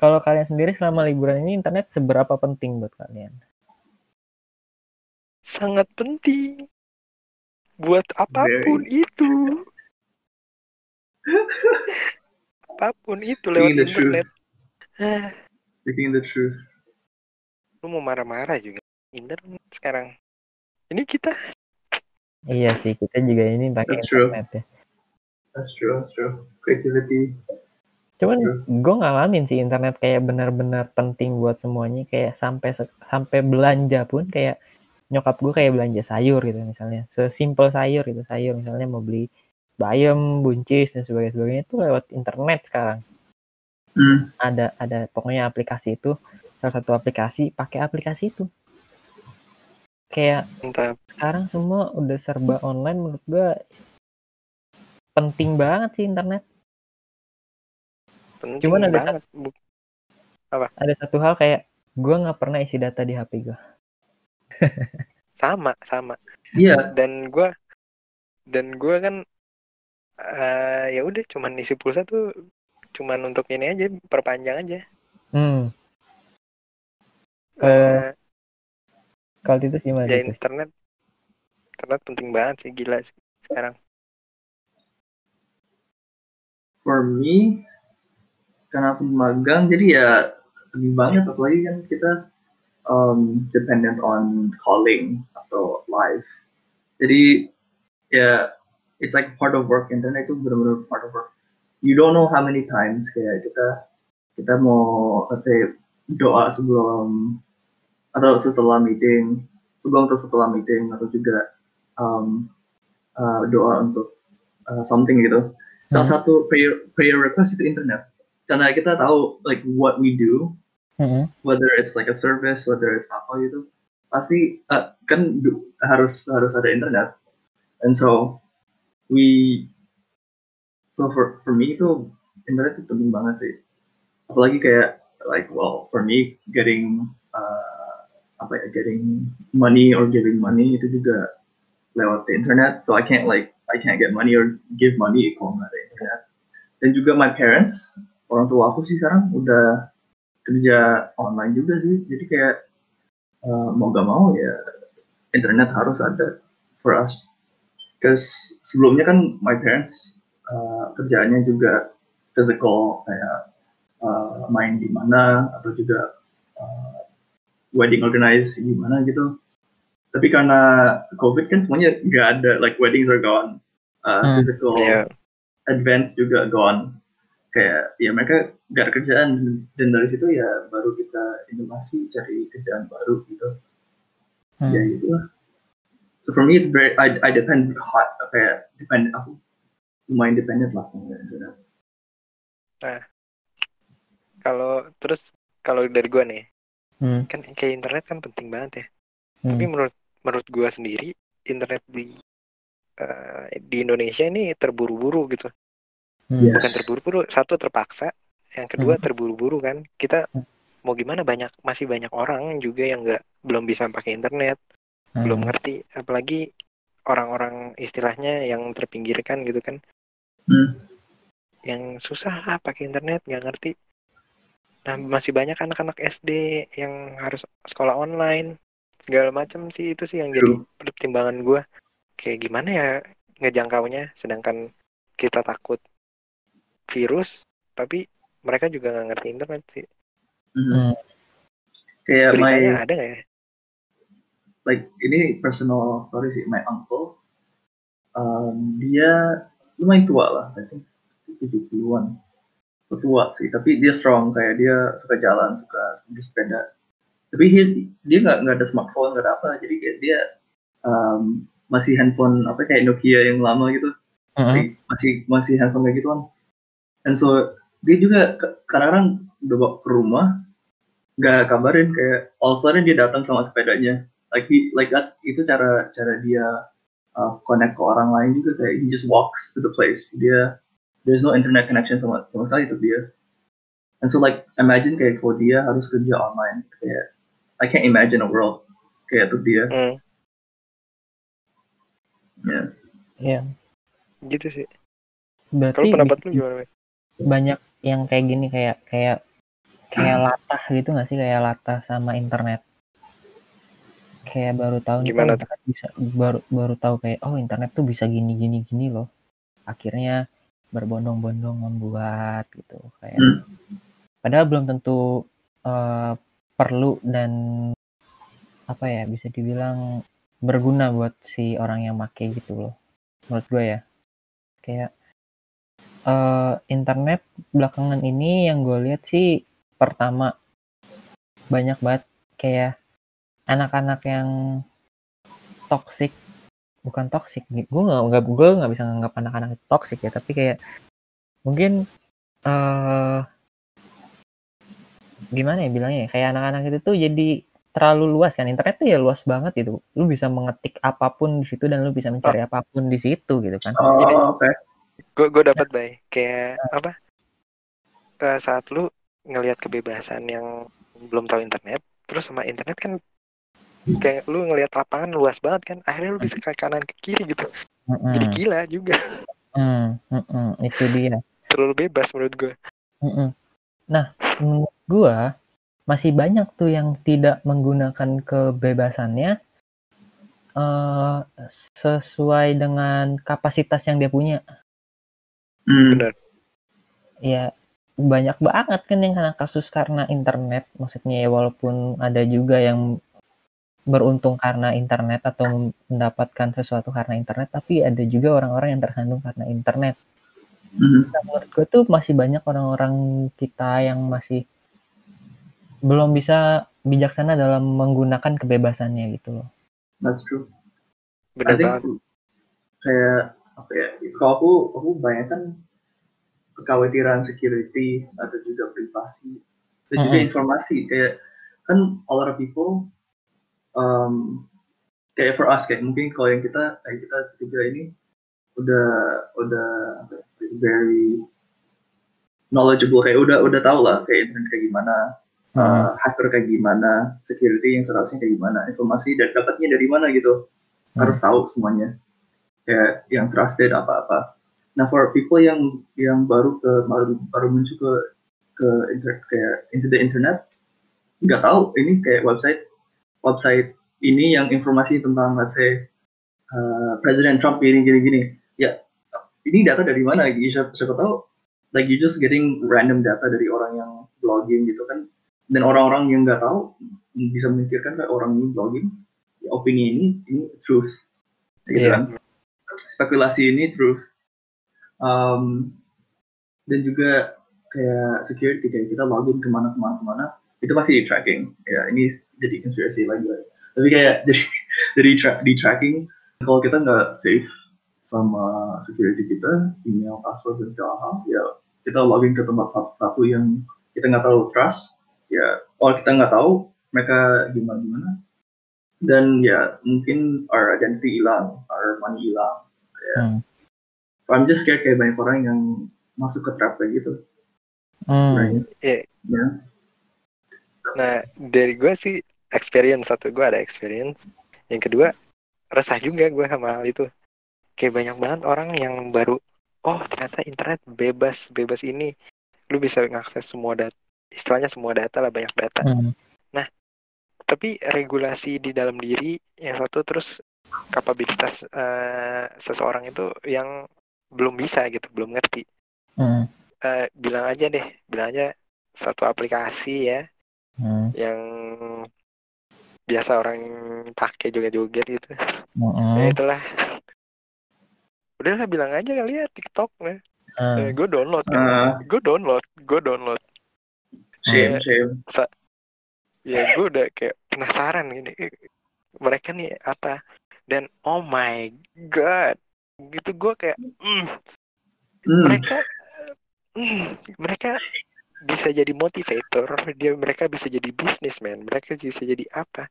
Kalau kalian sendiri selama liburan ini internet seberapa penting buat kalian? Sangat penting. Buat apa pun itu. Apa pun itu lewat Speaking the truth. internet. Ah, Speaking the truth. lu mau marah-marah juga. Internet sekarang. Ini kita Iya sih, kita juga ini pakai That's true. internet ya. That's true. That's true. Creativity. Cuman gue ngalamin sih internet kayak benar-benar penting buat semuanya kayak sampai sampai belanja pun kayak nyokap gue kayak belanja sayur gitu misalnya sesimpel sayur gitu sayur misalnya mau beli bayam buncis dan sebagainya sebagainya itu lewat internet sekarang Hmm. ada ada pokoknya aplikasi itu salah satu aplikasi pakai aplikasi itu kayak entah sekarang semua udah serba online menurut gue penting banget sih internet penting Cuman ada banget. Bu- ada satu hal kayak gue nggak pernah isi data di HP gue [laughs] sama sama. Iya. Dan gua dan gua kan eh ya udah cuman isi pulsa tuh cuman untuk ini aja perpanjang aja. hmm Eh, Eh, kalau itu gimana ya itu internet internet penting banget sih gila sih sekarang. For me, karena aku magang, jadi ya lebih banyak apalagi kan kita um, dependent on calling atau live. Jadi ya it's like part of work. Internet itu benar-benar part of work. You don't know how many times kayak kita kita mau let's say doa sebelum atau setelah meeting, sebelum atau setelah meeting atau juga um, uh, doa untuk uh, something gitu. Salah Hmm. satu prayer, prayer request itu internet. Karena kita tahu like what we do, Mm-mm. whether it's like a service, whether it's apa gitu, pasti uh, kan du- harus harus ada internet. And so we so for for me itu internet itu penting banget sih. Apalagi kayak like well for me getting uh, apa ya getting money or giving money itu juga lewat the internet. So I can't like I can't get money or give money kalau nggak ada internet. Dan juga my parents orang tua aku sih sekarang udah kerja online juga sih. Jadi kayak uh, mau gak mau ya internet harus ada for us. Because sebelumnya kan my parents uh, kerjaannya juga physical kayak uh, main di mana atau juga uh, wedding organize di mana gitu. Tapi karena COVID kan semuanya nggak ada, like weddings are gone, uh, Hmm, physical Iya. advance juga gone. Kayak ya mereka gak ada kerjaan dan dari situ ya baru kita inovasi cari kerjaan baru gitu. Hmm. Ya gitu lah. So for me it's very I, I depend hot kayak depend aku lumayan dependent lah internet. Kalau terus kalau dari gua nih Hmm. kan kayak internet kan penting banget ya. Hmm. Tapi menurut menurut gua sendiri internet di eh, di Indonesia ini terburu-buru gitu. Hmm. Yes. Bukan terburu-buru, satu terpaksa, yang kedua Hmm. terburu-buru kan. Kita Hmm. mau gimana banyak masih banyak orang juga yang nggak belum bisa pakai internet, Hmm. belum ngerti, apalagi orang-orang istilahnya yang terpinggirkan gitu kan, Hmm. yang susah lah pakai internet nggak ngerti. Nah masih banyak anak-anak SD yang harus sekolah online segala macam sih itu sih yang jadi True. pertimbangan gua kayak gimana ya ngejangkaunya sedangkan kita takut virus tapi mereka juga nggak ngerti internet sih. Hmm. Kayak my beritanya ada nggak ya like ini personal story sih. My uncle um, dia lumayan tua lah I think 70-an tua sih tapi dia strong kayak dia suka jalan suka bersepeda tapi dia dia nggak nggak ada smartphone nggak ada apa. Jadi kayak dia um, masih handphone apa kayak Nokia yang lama gitu. Hmm. Jadi masih masih handphone kayak gituan. And so dia juga kadang-kadang udah bawa ke rumah nggak kabarin kayak all dia datang sama sepedanya like he, like that's itu cara cara dia uh, connect ke orang lain juga. Kayak he just walks to the place. Dia there's no internet connection sama sama sekali untuk dia. And so like imagine kayak kalau dia harus kerja online. Kayak I can't imagine a world kayak untuk dia. Hmm, ya ya. Gitu sih. berarti Kalau pendapat lu gimana? Banyak yang kayak gini kayak kayak kayak latah gitu nggak sih? Kayak latah sama internet kayak baru tahu nih, Gimana internet bisa baru baru tahu kayak oh internet tuh bisa gini gini gini loh. Akhirnya berbondong-bondong membuat gitu kayak. Hmm. padahal belum tentu eh, perlu dan apa ya bisa dibilang berguna buat si orang yang make gitu loh menurut gue ya. Kayak eh, internet belakangan ini yang gue lihat sih pertama banyak banget kayak anak-anak yang toxic bukan toxic gue nggak nggak gue nggak bisa nganggap anak-anak itu toxic ya tapi kayak mungkin eh gimana ya bilangnya ya, kayak anak-anak itu tuh jadi terlalu luas kan internet tuh ya luas banget itu lu bisa mengetik apa pun di situ dan lu bisa mencari apa pun di situ gitu kan. Oh oke. Gue gue dapat bay. Kayak apa? Eh, saat lu ngelihat kebebasan yang belum tahu internet, terus sama internet kan kayak lu ngelihat lapangan luas banget kan, akhirnya lu bisa ke kanan ke kiri gitu. Jadi Mm-mm, gila juga, mm, mm-mm, itu dia terlalu bebas menurut gue. Mm-mm. Nah, menurut gua masih banyak tuh yang tidak menggunakan kebebasannya eh sesuai dengan kapasitas yang dia punya. Hmm. Benar. Ya, banyak banget kan yang kena kasus karena internet. Maksudnya ya walaupun ada juga yang beruntung karena internet atau mendapatkan sesuatu karena internet, tapi ada juga orang-orang yang tersandung karena internet. Hmm. Nah, menurut gue tuh masih banyak orang-orang kita yang masih belum bisa bijaksana dalam menggunakan kebebasannya gitu loh. That's true. I Benar banget. kayak apa ya? Kalau aku aku bayangkan kekhawatiran security atau juga privasi dan juga Mm-mm. informasi kayak kan a lot of people um, kayak for us kayak mungkin kalau yang kita kayak kita tiga ini udah udah apa ya, very knowledgeable kayak udah udah tahu lah kayak internet kayak gimana uh, hacker kayak gimana, security yang seharusnya kayak gimana, informasi dan dapatnya dari mana gitu, Hmm. harus tahu semuanya, kayak yang trusted apa-apa. Nah for people yang yang baru ke baru, baru muncul ke ke inter, kayak into the internet, nggak tahu ini kayak website website ini yang informasi tentang let's say uh, Presiden Trump ini gini gini, ya ini data dari mana? Gitu, siapa, siapa tahu like you just getting random data dari orang yang blogging gitu kan. Dan orang-orang yang nggak tahu bisa memikirkan kayak orang ini blogging ya, opini ini ini truth. Gitu Iya. kan. Spekulasi ini truth. Um, dan juga kayak security kayak kita login ke mana ke mana ke mana itu pasti di tracking. Ya ini jadi konspirasi lagi lah. tapi kayak [laughs] jadi jadi tra- di tracking kalau kita nggak safe sama security kita email password dan segala hal ya kita login ke tempat satu-satu yang kita nggak tahu trust ya kalau kita nggak tahu mereka gimana gimana dan ya mungkin our identity hilang our money hilang Hmm. I'm just scared kayak banyak orang yang masuk ke trap kayak gitu Hmm. Right. Iya. ya Nah, dari gue sih experience satu gue ada experience. Yang kedua resah juga gue sama hal itu. Kayak banyak banget orang yang baru oh ternyata internet bebas bebas ini lu bisa mengakses semua data istilahnya semua data lah banyak data Hmm. tapi regulasi di dalam diri yang satu terus kapabilitas eh, seseorang itu yang belum bisa gitu belum ngerti Hmm. Eh, bilang aja deh bilang aja satu aplikasi ya Hmm. yang biasa orang pakai joget-joget gitu. Hmm. Ya itulah. Udahlah bilang aja kali ya TikTok nah. Hmm. gue download kan. Ah, Gue download, gue download. shame Iya. shame Ya gue udah kayak penasaran gini. Mereka nih apa? Dan oh my god. Gitu gue kayak mm, Hmm, mereka mm, mereka bisa jadi motivator, dia mereka bisa jadi bisnismen, mereka bisa jadi apa?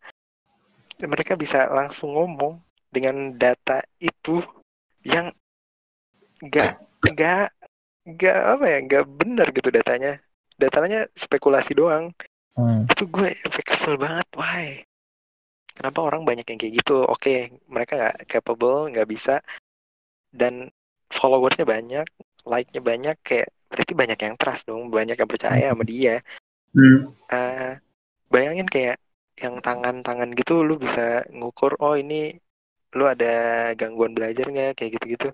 Mereka bisa langsung ngomong dengan data itu yang nggak nggak nggak apa ya nggak benar gitu datanya. Datanya spekulasi doang. Hmm. itu gue sampai kesel banget why? Kenapa orang banyak yang kayak gitu? Oke mereka nggak capable nggak bisa. Dan followersnya banyak like-nya banyak kayak berarti banyak yang trust dong banyak yang percaya sama dia. Hmm. Eh, bayangin kayak yang tangan-tangan gitu lu bisa ngukur oh ini lu ada gangguan belajar nggak? Kayak gitu-gitu.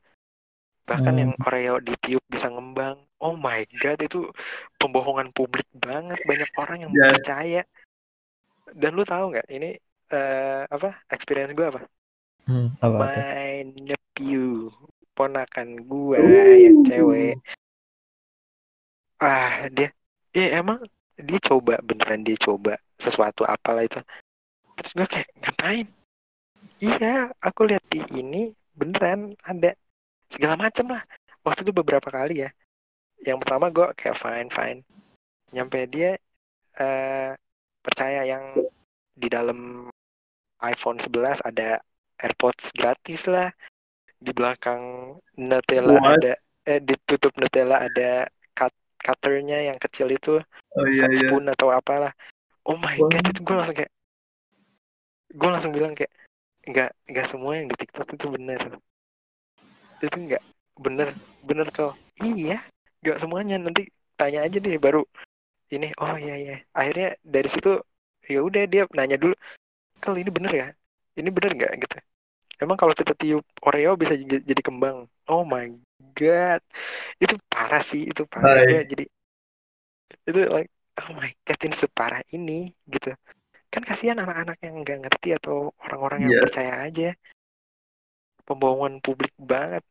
Bahkan Hmm. yang Oreo ditiup bisa ngembang. Oh my god itu pembohongan publik banget. Banyak orang yang Yes. percaya. Dan lu tahu nggak ini eh, apa experience gue apa? Hmm, apa my nephew ponakan gua Ooh. yang cewek ah dia ya emang dia coba beneran dia coba sesuatu apalah itu. Terus gue kayak ngapain? Iya aku lihat di ini beneran ada segala macam lah. Waktu itu beberapa kali ya. Yang pertama gue kayak fine fine. Nyampe dia eh percaya yang di dalam iPhone 11 ada AirPods gratis lah. Di belakang Nutella What? ada eh ditutup Nutella ada cutternya yang kecil itu Oh iya iya. spoon atau apalah. Oh my Wah. god itu gue langsung kayak gue langsung bilang kayak nggak nggak semua yang di TikTok itu bener. Itu nggak bener bener kok iya nggak semuanya. Nanti tanya aja deh baru ini oh iya iya. Akhirnya dari situ ya udah dia nanya dulu kalau ini bener ya? Ini bener nggak? Gitu. Emang kalau kita tiup Oreo bisa jadi kembang oh my god. Itu parah sih itu parah. Hai. Gua jadi itu like oh my god ini separah ini gitu. Kan kasihan anak-anak yang nggak ngerti atau orang-orang yang Yes. percaya aja. Pembohongan publik banget.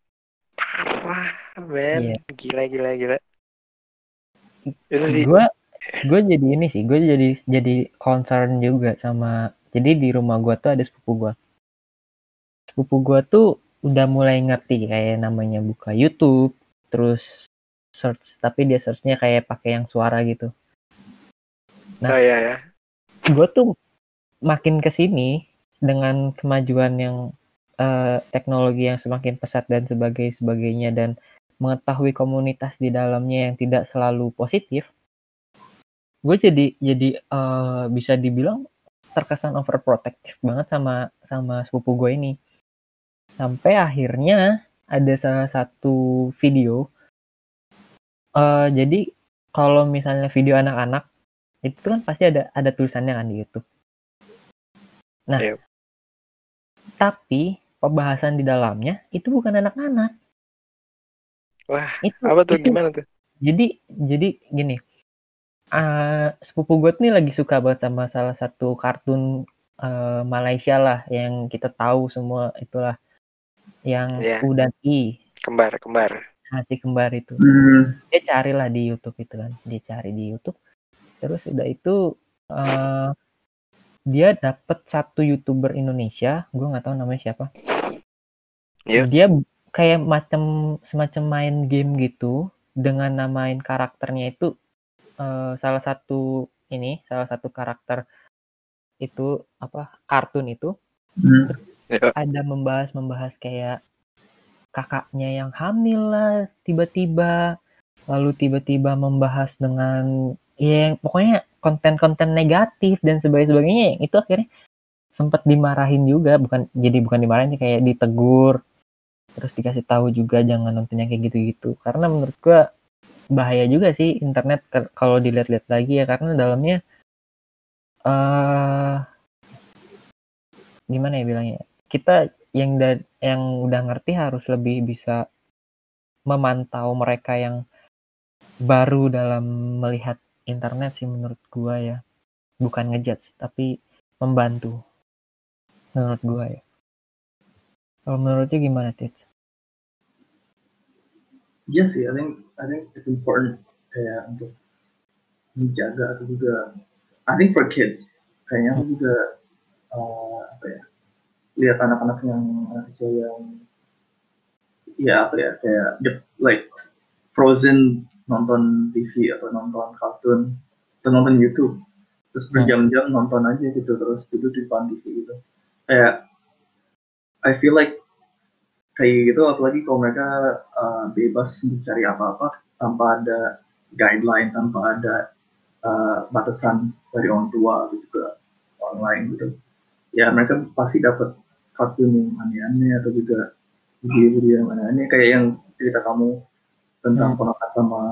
Parah men Iya. gila gila gila. Itu sih. Gue gue jadi ini sih gue jadi jadi concern juga sama jadi di rumah gue tuh ada sepupu gue sepupu gue tuh udah mulai ngerti kayak namanya buka YouTube terus search tapi dia searchnya kayak pakai yang suara gitu Nah. oh iya ya gue tuh makin ke sini dengan kemajuan yang eh, teknologi yang semakin pesat dan sebagai sebagainya dan mengetahui komunitas di dalamnya yang tidak selalu positif, gue jadi jadi eh, bisa dibilang terkesan overprotective banget sama sama sepupu gue ini. Sampai akhirnya ada salah satu video. eh jadi kalau misalnya video anak-anak itu kan pasti ada ada tulisannya kan di YouTube. Nah, Iya. tapi pembahasan di dalamnya itu bukan anak-anak. Wah, Itu apa tuh itu gimana tuh jadi jadi gini eh sepupu gue nih lagi suka banget sama salah satu kartun eh, Malaysia lah yang kita tahu semua itulah yang Iya. U dan I. Kembar kembar. Nasi kembar itu. Hmm. dia carilah di YouTube itu kan. Dia cari di YouTube. Terus udah itu eh dia dapet satu youtuber Indonesia. Gue nggak tahu namanya siapa. Iya. dia kayak macam semacam main game gitu. Dengan namain karakternya itu eh, salah satu ini salah satu karakter itu apa kartun itu. Hmm. Ya, ada membahas membahas kayak kakaknya yang hamil lah tiba-tiba. Lalu tiba-tiba membahas dengan ya yang pokoknya konten-konten negatif dan sebagainya itu akhirnya sempat dimarahin juga. Bukan jadi bukan dimarahin sih, kayak ditegur. Terus dikasih tahu juga jangan nonton yang kayak gitu-gitu. Karena menurut gua bahaya juga sih internet kalau dilihat-lihat lagi ya. Karena dalamnya eh gimana ya bilangnya kita yang da- yang udah ngerti harus lebih bisa memantau mereka yang baru dalam melihat internet sih menurut gua ya. Bukan ngejudge tapi membantu. Menurut gua ya. Kalau menurutnya gimana Tit? Iya sih, I think I think it's important kayak untuk menjaga atau juga I think for kids kayaknya juga eh, apa ya lihat anak-anak yang anak kecil yang ya apa ya kayak the- like frozen nonton TV atau nonton kartun atau nonton YouTube. Terus berjam-jam nonton aja gitu terus duduk di depan TV gitu. Kayak I feel like kayak gitu apalagi kalau mereka uh, bebas untuk cari apa-apa tanpa ada guideline tanpa ada uh, batasan dari orang tua gitu ke orang lain gitu. Ya mereka pasti dapat kartun yang aneh-aneh atau juga video-video yang aneh-aneh kayak yang cerita kamu tentang hmm. ponakan sama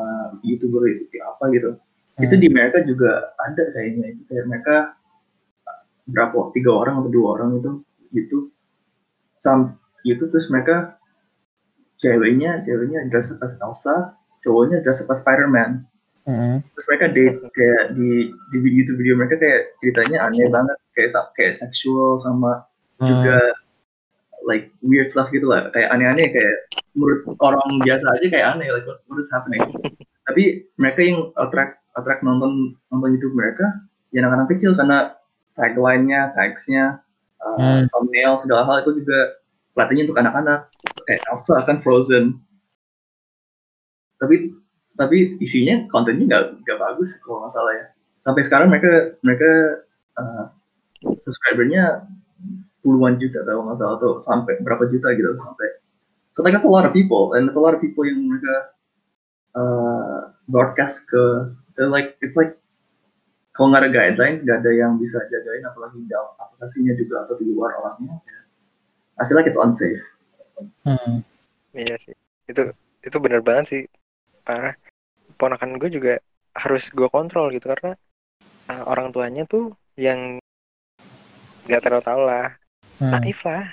youtuber itu apa gitu hmm. itu di mereka juga ada kayaknya itu kayak mereka berapa tiga orang atau dua orang itu gitu sam itu terus mereka ceweknya ceweknya dress up as Elsa cowoknya dress up as Spider-Man mm-hmm. terus mereka date kayak di di video video mereka kayak ceritanya aneh banget kayak kayak seksual sama. Juga like weird stuff gitu lah. Kayak aneh-aneh kayak menurut orang biasa aja kayak aneh like what, what is happening? [laughs] Tapi mereka yang attract attract nonton nonton YouTube mereka ya anak-anak kecil karena tagline-nya, tagsnya, uh, hmm. thumbnail segala hal itu juga pelatihnya untuk anak-anak. Kayak Elsa kan Frozen. Tapi tapi isinya kontennya nggak nggak bagus kalau nggak salah ya. Sampai sekarang mereka mereka uh, subscribernya puluhan juta kalau nggak salah atau sampai berapa juta gitu sampai so like that's a lot of people and that's a lot of people yang mereka uh, broadcast ke so like it's like kalau nggak ada guideline nggak ada yang bisa jagain apalagi dalam aplikasinya juga atau di luar orangnya I feel like it's unsafe. Hmm. Iya sih. Itu itu benar banget sih. Parah. Ponakan gue juga harus gue kontrol gitu karena uh, orang tuanya tuh yang nggak terlalu tahu lah. Hmm. Naif lah.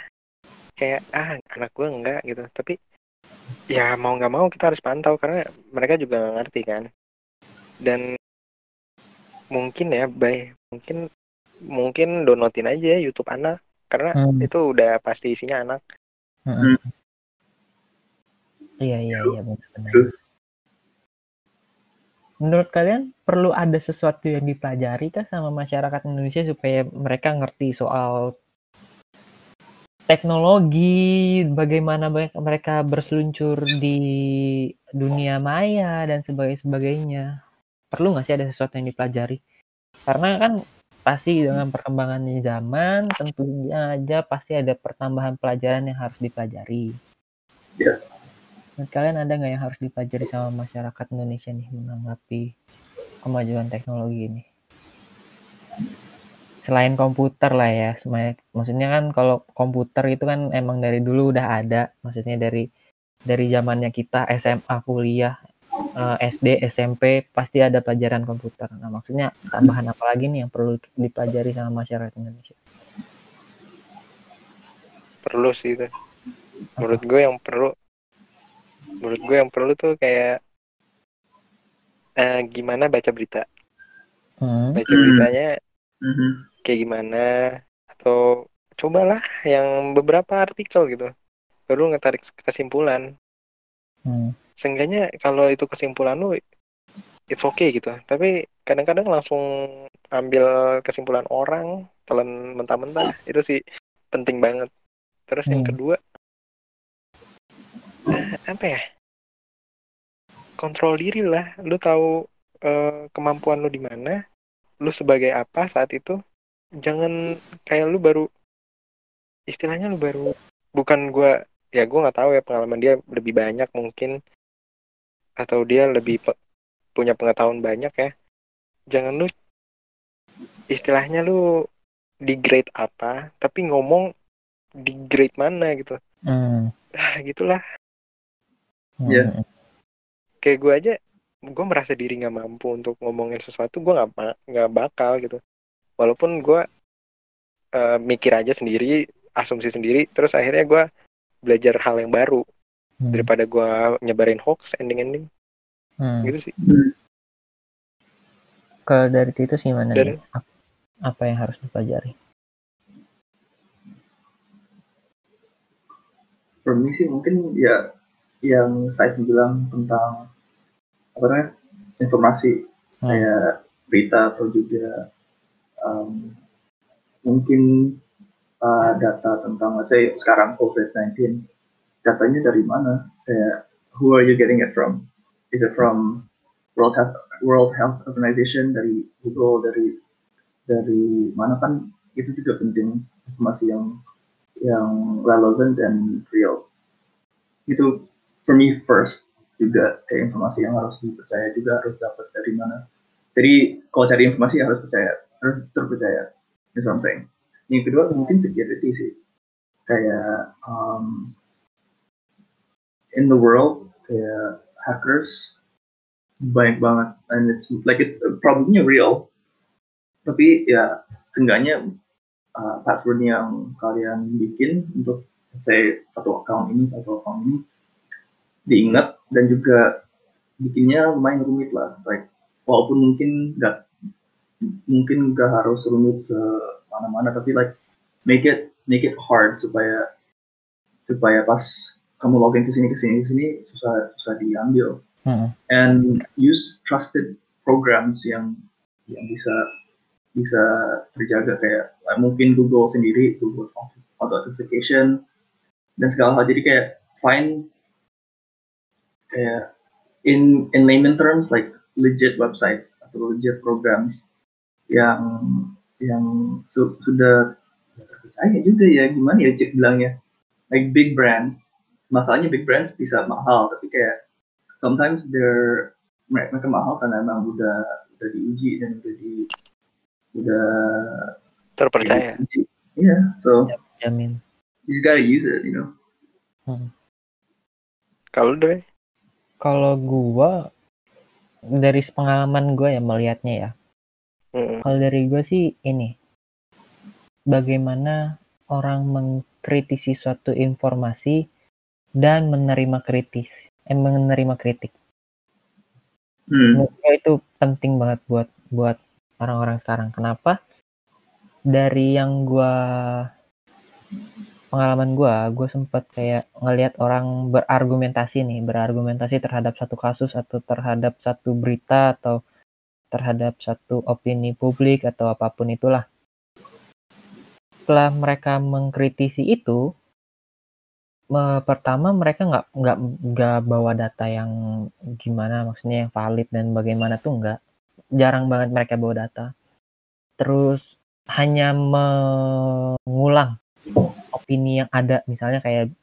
Kayak ah anak gue enggak gitu. Tapi ya mau nggak mau kita harus pantau karena mereka juga nggak ngerti kan. Dan mungkin ya, bay mungkin mungkin downloadin aja YouTube anak karena hmm. itu udah pasti isinya anak hmm. iya iya iya benar-benar menurut kalian perlu ada sesuatu yang dipelajari kah sama masyarakat Indonesia supaya mereka ngerti soal teknologi, bagaimana mereka berseluncur di dunia maya dan sebagainya. Perlu nggak sih ada sesuatu yang dipelajari? Karena kan pasti dengan perkembangannya zaman tentunya aja pasti ada pertambahan pelajaran yang harus dipelajari. Ya. Menurut kalian ada nggak yang harus dipelajari sama masyarakat Indonesia nih menanggapi kemajuan teknologi ini? Selain komputer lah ya, maksudnya kan kalau komputer itu kan emang dari dulu udah ada, maksudnya dari dari zamannya kita SMA kuliah eh, SD, SMP pasti ada pelajaran komputer. Nah, maksudnya tambahan apa lagi nih yang perlu dipelajari sama masyarakat Indonesia? Perlu sih itu. Menurut gue yang perlu menurut gue yang perlu tuh kayak uh, gimana baca berita. Hmm. Baca beritanya hmm. kayak gimana atau cobalah yang beberapa artikel gitu. Baru ngetarik kesimpulan. Hmm seenggaknya kalau itu kesimpulan lu it's okay gitu tapi kadang-kadang langsung ambil kesimpulan orang telan mentah-mentah itu sih penting banget terus hmm. yang kedua apa ya kontrol diri lah lu tahu uh, kemampuan lu di mana lu sebagai apa saat itu? Jangan kayak lu baru istilahnya lu baru bukan gua ya gua nggak tahu ya pengalaman dia lebih banyak mungkin atau dia lebih pe punya pengetahuan banyak ya. Jangan lu istilahnya lu di grade apa tapi ngomong di grade mana gitu. Hmm. ah gitulah. Ya. Yeah. kayak gue aja gue merasa diri nggak mampu untuk ngomongin sesuatu gue nggak nggak bakal gitu walaupun gue uh, mikir aja sendiri asumsi sendiri terus akhirnya gue belajar hal yang baru hmm. daripada gue nyebarin hoax ending-ending hmm. gitu sih hmm. kalau dari itu sih mana dari... apa yang harus dipelajari sih mungkin ya yang saya bilang tentang apa namanya informasi hmm. kayak berita atau juga um, mungkin uh, data tentang saya sekarang COVID-19 datanya dari mana? Kayak who are you getting it from? Is it from World Health World Health Organization dari Google dari dari mana? Kan itu juga penting informasi yang yang relevan dan real. Itu for me first juga kayak informasi yang harus dipercaya juga harus dapat dari mana. Jadi kalau cari informasi harus percaya harus terpercaya is something yang kedua mungkin security sih. Kayak um, in the world kayak hackers banyak banget and it's like it's problemnya real. Tapi ya seenggaknya uh, password yang kalian bikin untuk saya satu account ini satu account ini diingat dan juga bikinnya lumayan rumit lah like walaupun mungkin nggak mungkin nggak harus rumit semana-mana tapi like make it make it hard supaya supaya pas kamu login ke sini ke sini ke sini susah susah diambil Hmm. and use trusted programs yang yang bisa bisa terjaga kayak like, mungkin Google sendiri Google Authentication dan segala hal jadi kayak find kayak in in layman terms like legit websites atau legit programs yang yang su- sudah terpercaya juga ya gimana ya cek bilangnya? Like big brands. Masalahnya big brands bisa mahal tapi kayak sometimes they're mereka, mereka mahal karena emang udah udah diuji dan udah di udah Terpercaya. diuji. yeah so jamin you just gotta use it you know? Kalau deh, kalau gua dari pengalaman gua ya melihatnya ya. Mm, kalau dari gua sih ini bagaimana orang mengkritisi suatu informasi dan menerima kritis eh, menerima kritik. Hmm. itu penting banget buat buat orang-orang sekarang. Kenapa? Dari yang gua pengalaman gua gue sempat kayak ngelihat orang berargumentasi nih berargumentasi terhadap satu kasus atau terhadap satu berita atau terhadap satu opini publik atau apa pun itulah. Setelah mereka mengkritisi itu pertama mereka nggak nggak nggak bawa data yang gimana maksudnya yang valid dan bagaimana tuh nggak. Jarang banget mereka bawa data. Terus hanya mengulang opini yang ada. Misalnya kayak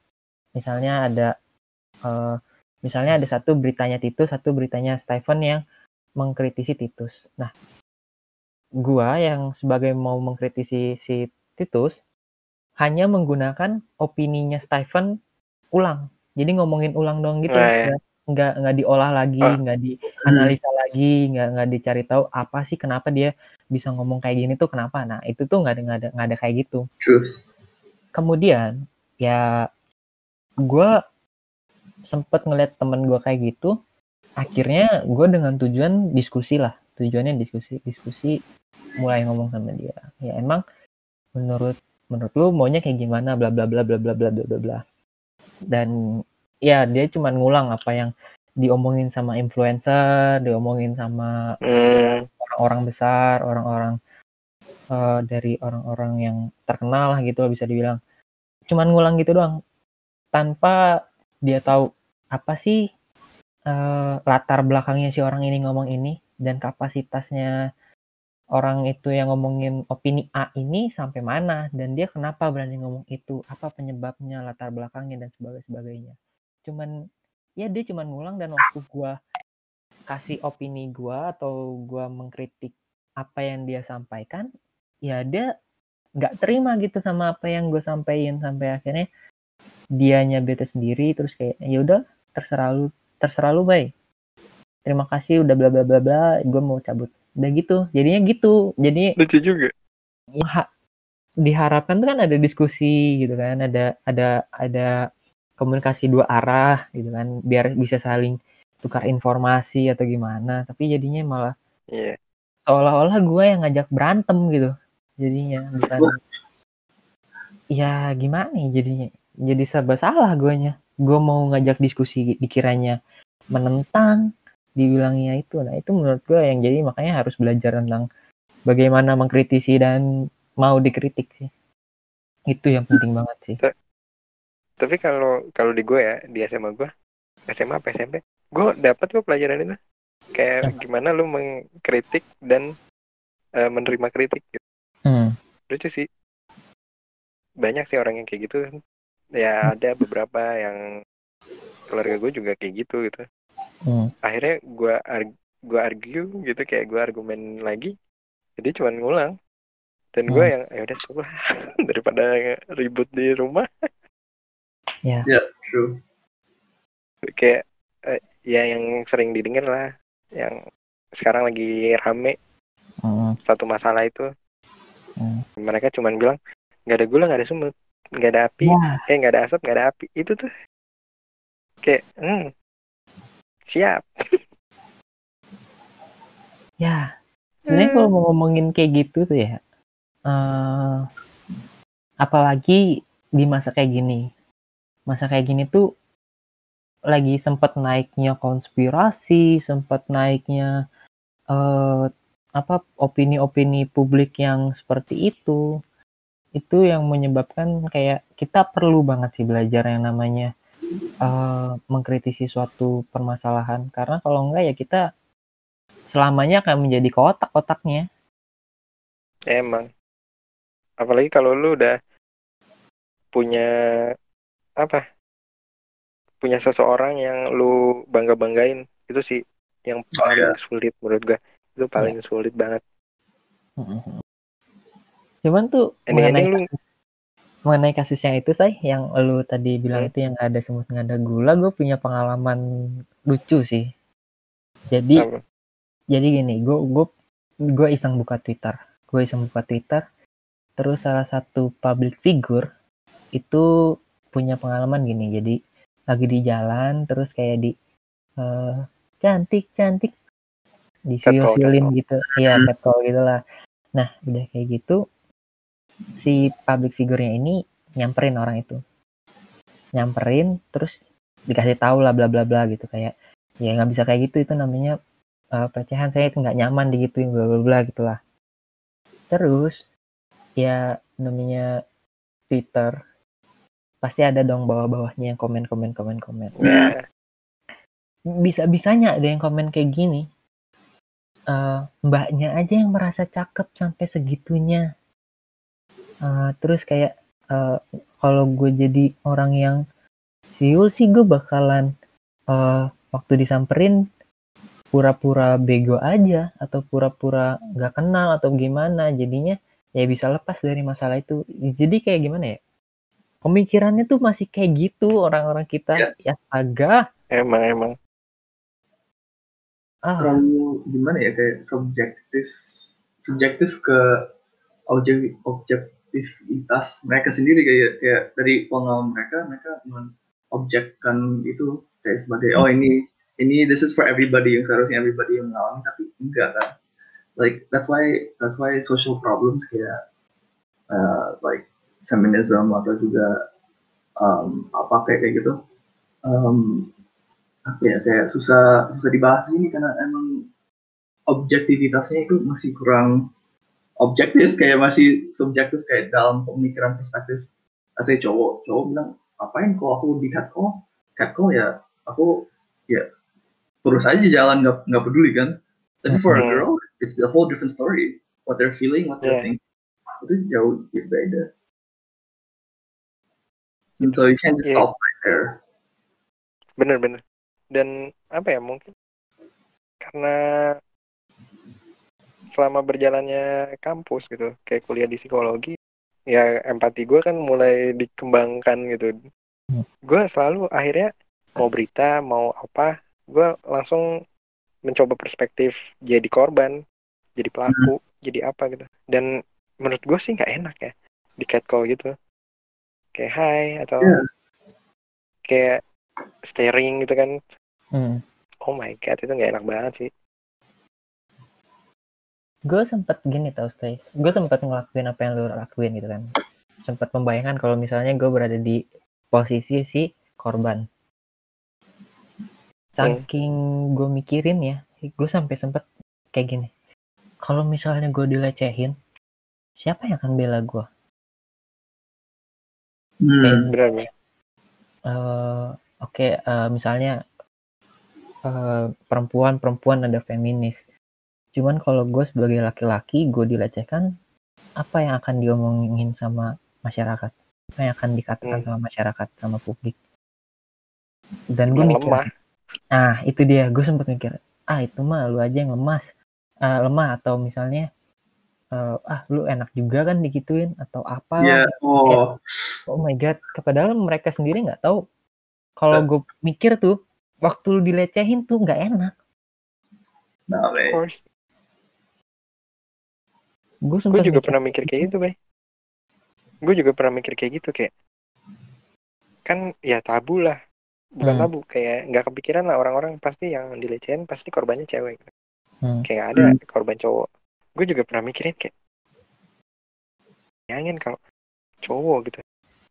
misalnya ada eh, misalnya ada satu beritanya Titus satu beritanya Stephen yang mengkritisi Titus. Nah gua yang sebagai mau mengkritisi si Titus hanya menggunakan opininya Stephen ulang. Jadi ngomongin ulang dong gitu. Nah, ya. nggak nggak diolah lagi Oh. nggak dianalisa lagi nggak nggak dicari tahu apa sih kenapa dia bisa ngomong kayak gini tuh kenapa. Nah itu tuh nggak ada nggak ada nggak ada kayak gitu kemudian ya gue sempet ngeliat temen gue kayak gitu akhirnya gue dengan tujuan diskusi lah. Tujuannya diskusi diskusi mulai ngomong sama dia. Ya emang menurut menurut lu maunya kayak gimana? Bla bla bla bla bla bla bla bla bla. Dan ya dia cuman ngulang apa yang diomongin sama influencer diomongin sama mm, orang-orang besar, orang-orang eh, dari orang-orang yang terkenal lah gitu bisa dibilang. Cuman ngulang gitu doang, tanpa dia tahu apa sih eh, latar belakangnya si orang ini ngomong ini dan kapasitasnya orang itu yang ngomongin opini A ini sampai mana dan dia kenapa berani ngomong itu, apa penyebabnya, latar belakangnya dan sebagainya. Cuman ya dia cuman ngulang dan waktu gua kasih opini gua atau gua mengkritik apa yang dia sampaikan ya dia nggak terima gitu sama apa yang gue sampaikan sampai akhirnya dianya bete sendiri terus kayak ya udah terserah lu terserah lu bay terima kasih udah bla bla bla bla gue mau cabut udah gitu jadinya gitu jadi lucu juga. ya, ha- diharapkan tuh kan ada diskusi gitu kan ada ada ada komunikasi dua arah gitu kan biar bisa saling tukar informasi atau gimana tapi jadinya malah Iya. seolah-olah gue yang ngajak berantem gitu jadinya bukan? Ya gimana nih jadinya? Jadi serba salah guanya. Gue mau ngajak diskusi dikiranya menentang dibilangnya itu. Nah itu menurut gue yang jadi makanya harus belajar tentang bagaimana mengkritisi dan mau dikritik sih. Itu yang penting banget sih. Tapi kalau kalau di gue ya di SMA gue, SMA apa SMP, gue dapat kok pelajaran itu. Kayak gimana lu mengkritik dan eh, menerima kritik. Gitu. Hmm. Lucu sih. Banyak sih orang yang kayak gitu. Ya ada beberapa yang keluarga gue juga kayak gitu gitu Hmm. akhirnya gue arg gue argue gitu kayak gue argumen lagi jadi cuma ngulang dan gue Hmm. yang ya udah stop lah [laughs] daripada ribut di rumah True. kayak eh, ya yang sering didengar lah yang sekarang lagi rame Hmm. satu masalah itu Hmm. mereka cuma bilang nggak ada gula nggak ada semut nggak ada api Ya, eh nggak ada asap nggak ada api itu tuh kayak hmm, siap [laughs] ya. Sebenarnya kalau mau ngomongin kayak gitu tuh ya, eh apalagi di masa kayak gini, masa kayak gini tuh lagi sempat naiknya konspirasi, sempat naiknya eh apa opini-opini publik yang seperti itu, itu yang menyebabkan kayak kita perlu banget sih belajar yang namanya eh mengkritisi suatu permasalahan, karena kalau enggak ya kita selamanya akan menjadi kotak-kotaknya. emang. Apalagi kalau lu udah punya apa punya seseorang yang lu bangga banggain itu sih yang paling sulit menurut gua itu paling sulit banget. Cuman tuh mengenai ending-ending lu mengenai kasus yang itu say, yang lu tadi bilang Hmm. itu yang ada semut nggak ada gula, gue punya pengalaman lucu sih. Jadi apa? jadi gini, gue gue gue iseng buka Twitter, gue iseng buka Twitter, terus salah satu public figure itu punya pengalaman gini, jadi lagi di jalan, terus kayak di eh, cantik cantik disiul-siulin gitu, iya catcall gitu lah. Nah udah kayak gitu, si public figure-nya ini nyamperin orang itu, nyamperin, terus dikasih tahu lah bla bla bla gitu. Kayak ya nggak bisa kayak gitu itu namanya eh, pelecehan. Saya itu nggak nyaman digituin bla bla bla gitulah terus ya namanya Twitter pasti ada dong bawah-bawahnya yang komen komen komen komen. Ya bisa bisanya ada yang komen kayak gini Eh, mbaknya aja yang merasa cakep sampai segitunya. Eh, terus kayak eh, kalau gue jadi orang yang siul sih gue bakalan eh, waktu disamperin pura-pura bego aja atau pura-pura nggak kenal atau gimana. Jadinya ya bisa lepas dari masalah itu. Jadi kayak gimana ya? Pemikirannya tuh masih kayak gitu orang-orang kita. Yes. ya astaga emang emang ah. terlalu gimana ya kayak subjektif subjektif ke objek objektivitas mereka sendiri kayak kayak dari pengalaman mereka mereka objekkan itu kayak sebagai oh ini ini this is for everybody yang seharusnya everybody yang mengalami tapi enggak kan. Like that's why that's why social problems kayak uh, like feminism atau juga um, apa kayak kayak gitu um, apa ya kayak susah susah dibahas ini karena emang objektivitasnya itu masih kurang objektif kayak masih subjektif kayak dalam pemikiran perspektif. Saya cowok cowok bilang apain kalau aku di catcall? Catcall ya aku ya terus aja jalan nggak nggak peduli kan. Tapi for a Mhm. girl it's the whole different story. What they're feeling what they're Yeah. thinking. Itu jauh beda. And so you can't just Yeah. stop right there. Bener-bener dan apa ya mungkin karena selama berjalannya kampus gitu kayak kuliah di psikologi ya empati gue kan mulai dikembangkan gitu Hmm. gue selalu akhirnya mau berita mau apa gue langsung mencoba perspektif jadi korban jadi pelaku jadi apa gitu dan menurut gue sih nggak enak ya di catcall gitu kayak hai atau Iya. kayak staring gitu kan. Hmm. oh my god itu nggak enak banget sih. Gue sempet gini tau stay. Gue sempet ngelakuin apa yang lu lakuin gitu kan. Sempet membayangkan kalau misalnya gue berada di posisi si korban. Saking gue mikirin ya gue sampai sempet kayak gini. Kalau misalnya gue dilecehin siapa yang akan bela gue Hmm. benar benar Eh, oke eh, misalnya eh, perempuan-perempuan ada feminis. Cuman kalau gue sebagai laki-laki gue dilecehkan apa yang akan diomongin sama masyarakat? Apa yang akan dikatakan Hmm. sama masyarakat sama publik? Dan gue mikir. lemah. Ah itu dia. Gue sempat mikir ah itu mah lu aja yang lemas. Ah, lemah atau misalnya eh, ah lu enak juga kan digituin? Atau apa? Iya, oh, oh my god. Padahal mereka sendiri nggak tahu kalau gue mikir tuh waktu lu dilecehin tuh nggak enak. Nah, of weh. course. Gue juga mikir, pernah mikir kayak gitu bay gue juga pernah mikir kayak gitu kayak kan ya tabu lah. Bukan Hmm. tabu kayak nggak kepikiran lah orang-orang pasti yang dilecehin pasti korbannya cewek. Hmm. kayak ada korban cowok. Gue juga pernah mikirin kayak bayangin kalau cowok gitu.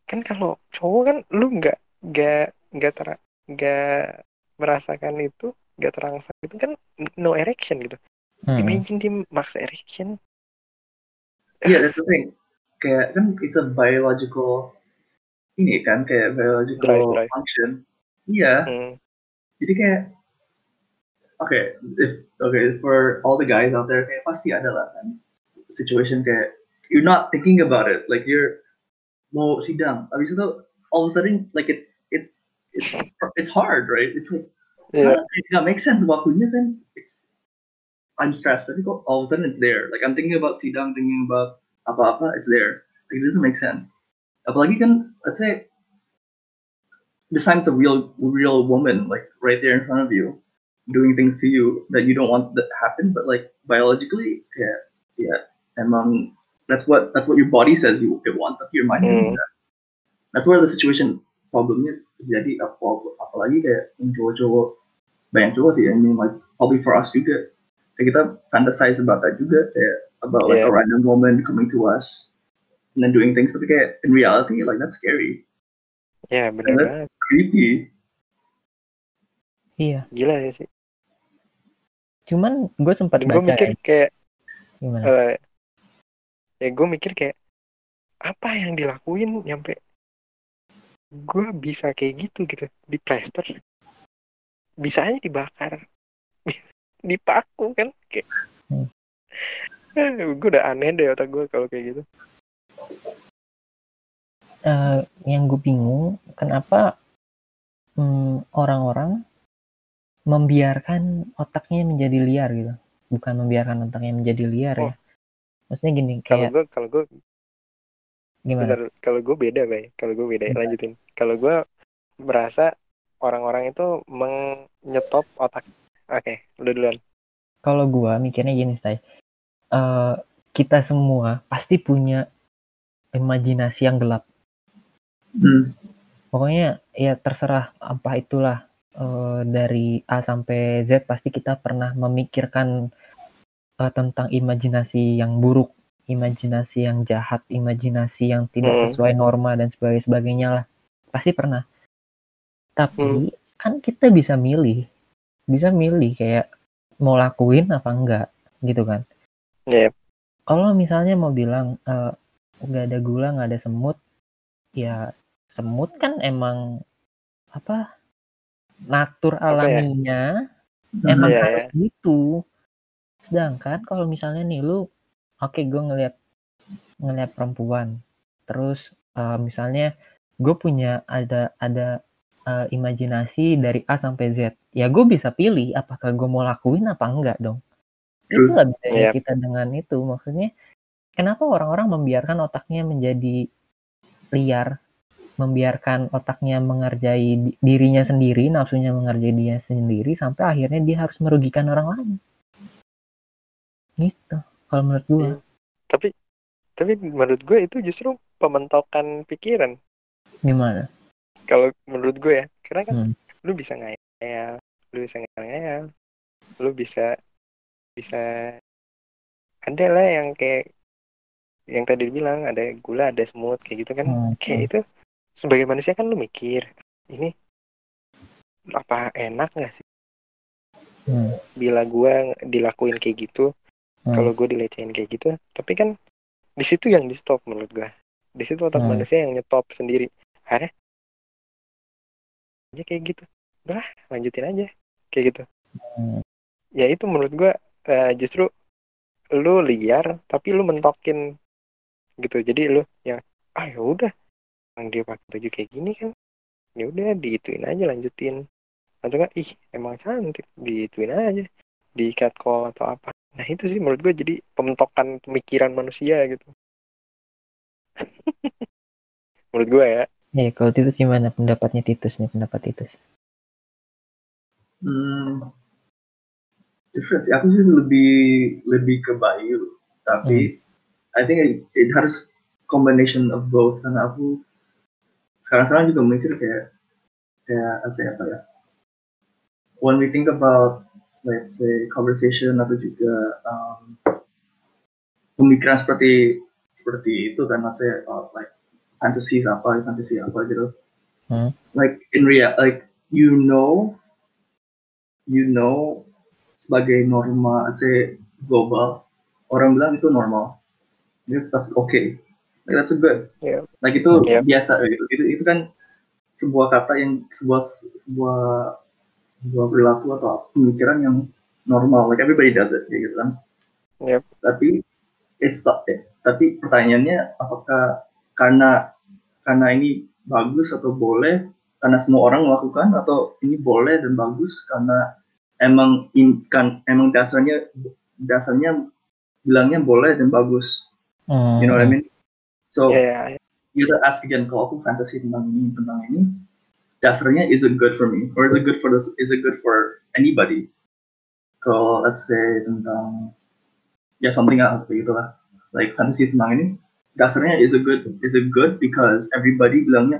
Kan kalau cowok kan lu nggak nggak nggak ter nggak merasakan itu nggak terangsang itu kan no erection gitu Hmm. imagine dia maksa erection Iya, that's the thing. Kayak kan it's a biological ini kan kayak biological Drive, drive. function. Iya, hmm. jadi kayak oke, if oke for all the guys out there kayak pasti ada lah kan situation kayak you're not thinking about it, like you're mau sidang, habis itu all of a sudden like it's it's it's it's hard, right? It's like Iya. Nah, it nggak make sense waktunya kan it's I'm stressed. Tapi kok all of a sudden it's there. Like I'm thinking about sidang thinking about apa-apa it's there. Like it doesn't make sense. Apalagi kan let's say this time it's a real real woman like right there in front of you doing things to you that you don't want that to happen but like biologically yeah yeah. Emang that's what that's what your body says you it want. Tapi your mind hmm. that's where the situation problem terjadi apa apalagi kayak yang cowok-cowok banyak cowok sih I mean like probably for us juga. Kayak kita fantasize about that juga kayak about like Yeah. a random woman coming to us and then doing things. Tapi kayak in reality like that's scary. Ya Yeah. banget. creepy. Iya. Gila ya sih. Cuman gue sempat dan gue baca mikir ya, kayak gimana? eh, ya gue mikir kayak apa yang dilakuin nyampe gue bisa kayak gitu gitu di plaster. Bisa aja dibakar. [laughs] Dipaku kan kayak. Hmm. gue udah aneh deh otak gue kalau kayak gitu. Eh, yang gue bingung kenapa hmm, orang-orang membiarkan otaknya menjadi liar gitu. Bukan membiarkan otaknya menjadi liar ya. Oh. maksudnya gini kalau kayak gue kalau gue gimana? Kalau gue beda bay. Kalau gue beda Gimana? lanjutin. Kalau gue merasa orang-orang itu menyetop otak. Oke lu duluan. Kalau gua mikirnya gini say Eh, kita semua pasti punya imajinasi yang gelap. Hmm. pokoknya ya terserah apa itulah. Eh, dari A sampai Z pasti kita pernah memikirkan eh, tentang imajinasi yang buruk imajinasi yang jahat imajinasi yang tidak Hmm. sesuai norma dan sebagainya sebagainya lah. Pasti pernah. Tapi Hmm. kan kita bisa milih. Bisa milih kayak mau lakuin apa enggak gitu kan. Ya kalau misalnya mau bilang eh, nggak ada gula nggak ada semut ya semut kan emang apa natur Apa ya? alaminya emang Iya, harus gitu. Sedangkan kalau misalnya nih lu oke gue ngelihat ngelihat perempuan. Terus eh, misalnya gue punya ada ada eh, imajinasi dari A sampai Z. Ya gue bisa pilih apakah gue mau lakuin apa enggak dong. Itu lah bedanya Yep. kita dengan itu. Maksudnya kenapa orang-orang membiarkan otaknya menjadi liar? Membiarkan otaknya mengerjai di- dirinya sendiri nafsunya mengerjai dia sendiri sampai akhirnya dia harus merugikan orang lain. Gitu kalau menurut gue Iya. tapi tapi menurut gue itu justru pementokan pikiran gimana kalau menurut gue ya karena kan Hmm. lu bisa ngayal lu bisa ngayal lu bisa bisa ada lah yang kayak yang tadi dibilang ada gula ada semut kayak gitu kan Hmm, kayak itu sebagai manusia kan lu mikir ini apa enak nggak sih Hmm. bila gua dilakuin kayak gitu Hmm. kalau gue dilecehin kayak gitu tapi kan di situ yang di stop menurut gua. Di situ otak Hmm. manusia yang nyetop sendiri. Akhirnya aja kayak gitu. Udah lanjutin aja. Kayak gitu. Hmm. ya itu menurut gua eh, justru lu liar tapi lu mentokin gitu. Jadi lu yang ah ya udah. Yang dia pakai baju kayak gini kan ya udah diituin aja lanjutin. Atau enggak ih emang cantik. Diituin aja. Di catcall atau apa nah itu sih menurut gue jadi pementokan pemikiran manusia gitu. [laughs] Menurut gue ya. Ya, kalau Titus gimana? Pendapatnya Titus nih, pendapat Titus? Hmm, different. Aku sih lebih lebih ke Bayu, tapi I think it, it harus combination of both. Karena aku sekarang-sekarang juga mikir kayak kayak apa ya, apa ya? When we think about let's say conversation atau juga um, pemikiran seperti seperti itu kan maksudnya uh, like fantasies apa fantasi apa gitu Hmm. like in real like you know you know sebagai norma say global orang bilang itu normal itu that's okay like that's a good Iya. like itu Iya. biasa gitu itu itu kan sebuah kata yang sebuah sebuah sebuah perilaku atau pemikiran yang normal. Like everybody does it kayak gitu kan. Yep. tapi it's not tapi pertanyaannya apakah karena karena ini bagus atau boleh karena semua orang melakukan atau ini boleh dan bagus karena emang in, kan emang dasarnya dasarnya bilangnya boleh dan bagus. Hmm. you know what I mean? So ya ya you ask again kalau aku fantasi tentang ini tentang ini dasarnya is it good for me? Or is it good for this is it good for anybody? Kalau let's say tentang ya something else gitu lah like fantasi tentang ini dasarnya is it good is it good because everybody bilangnya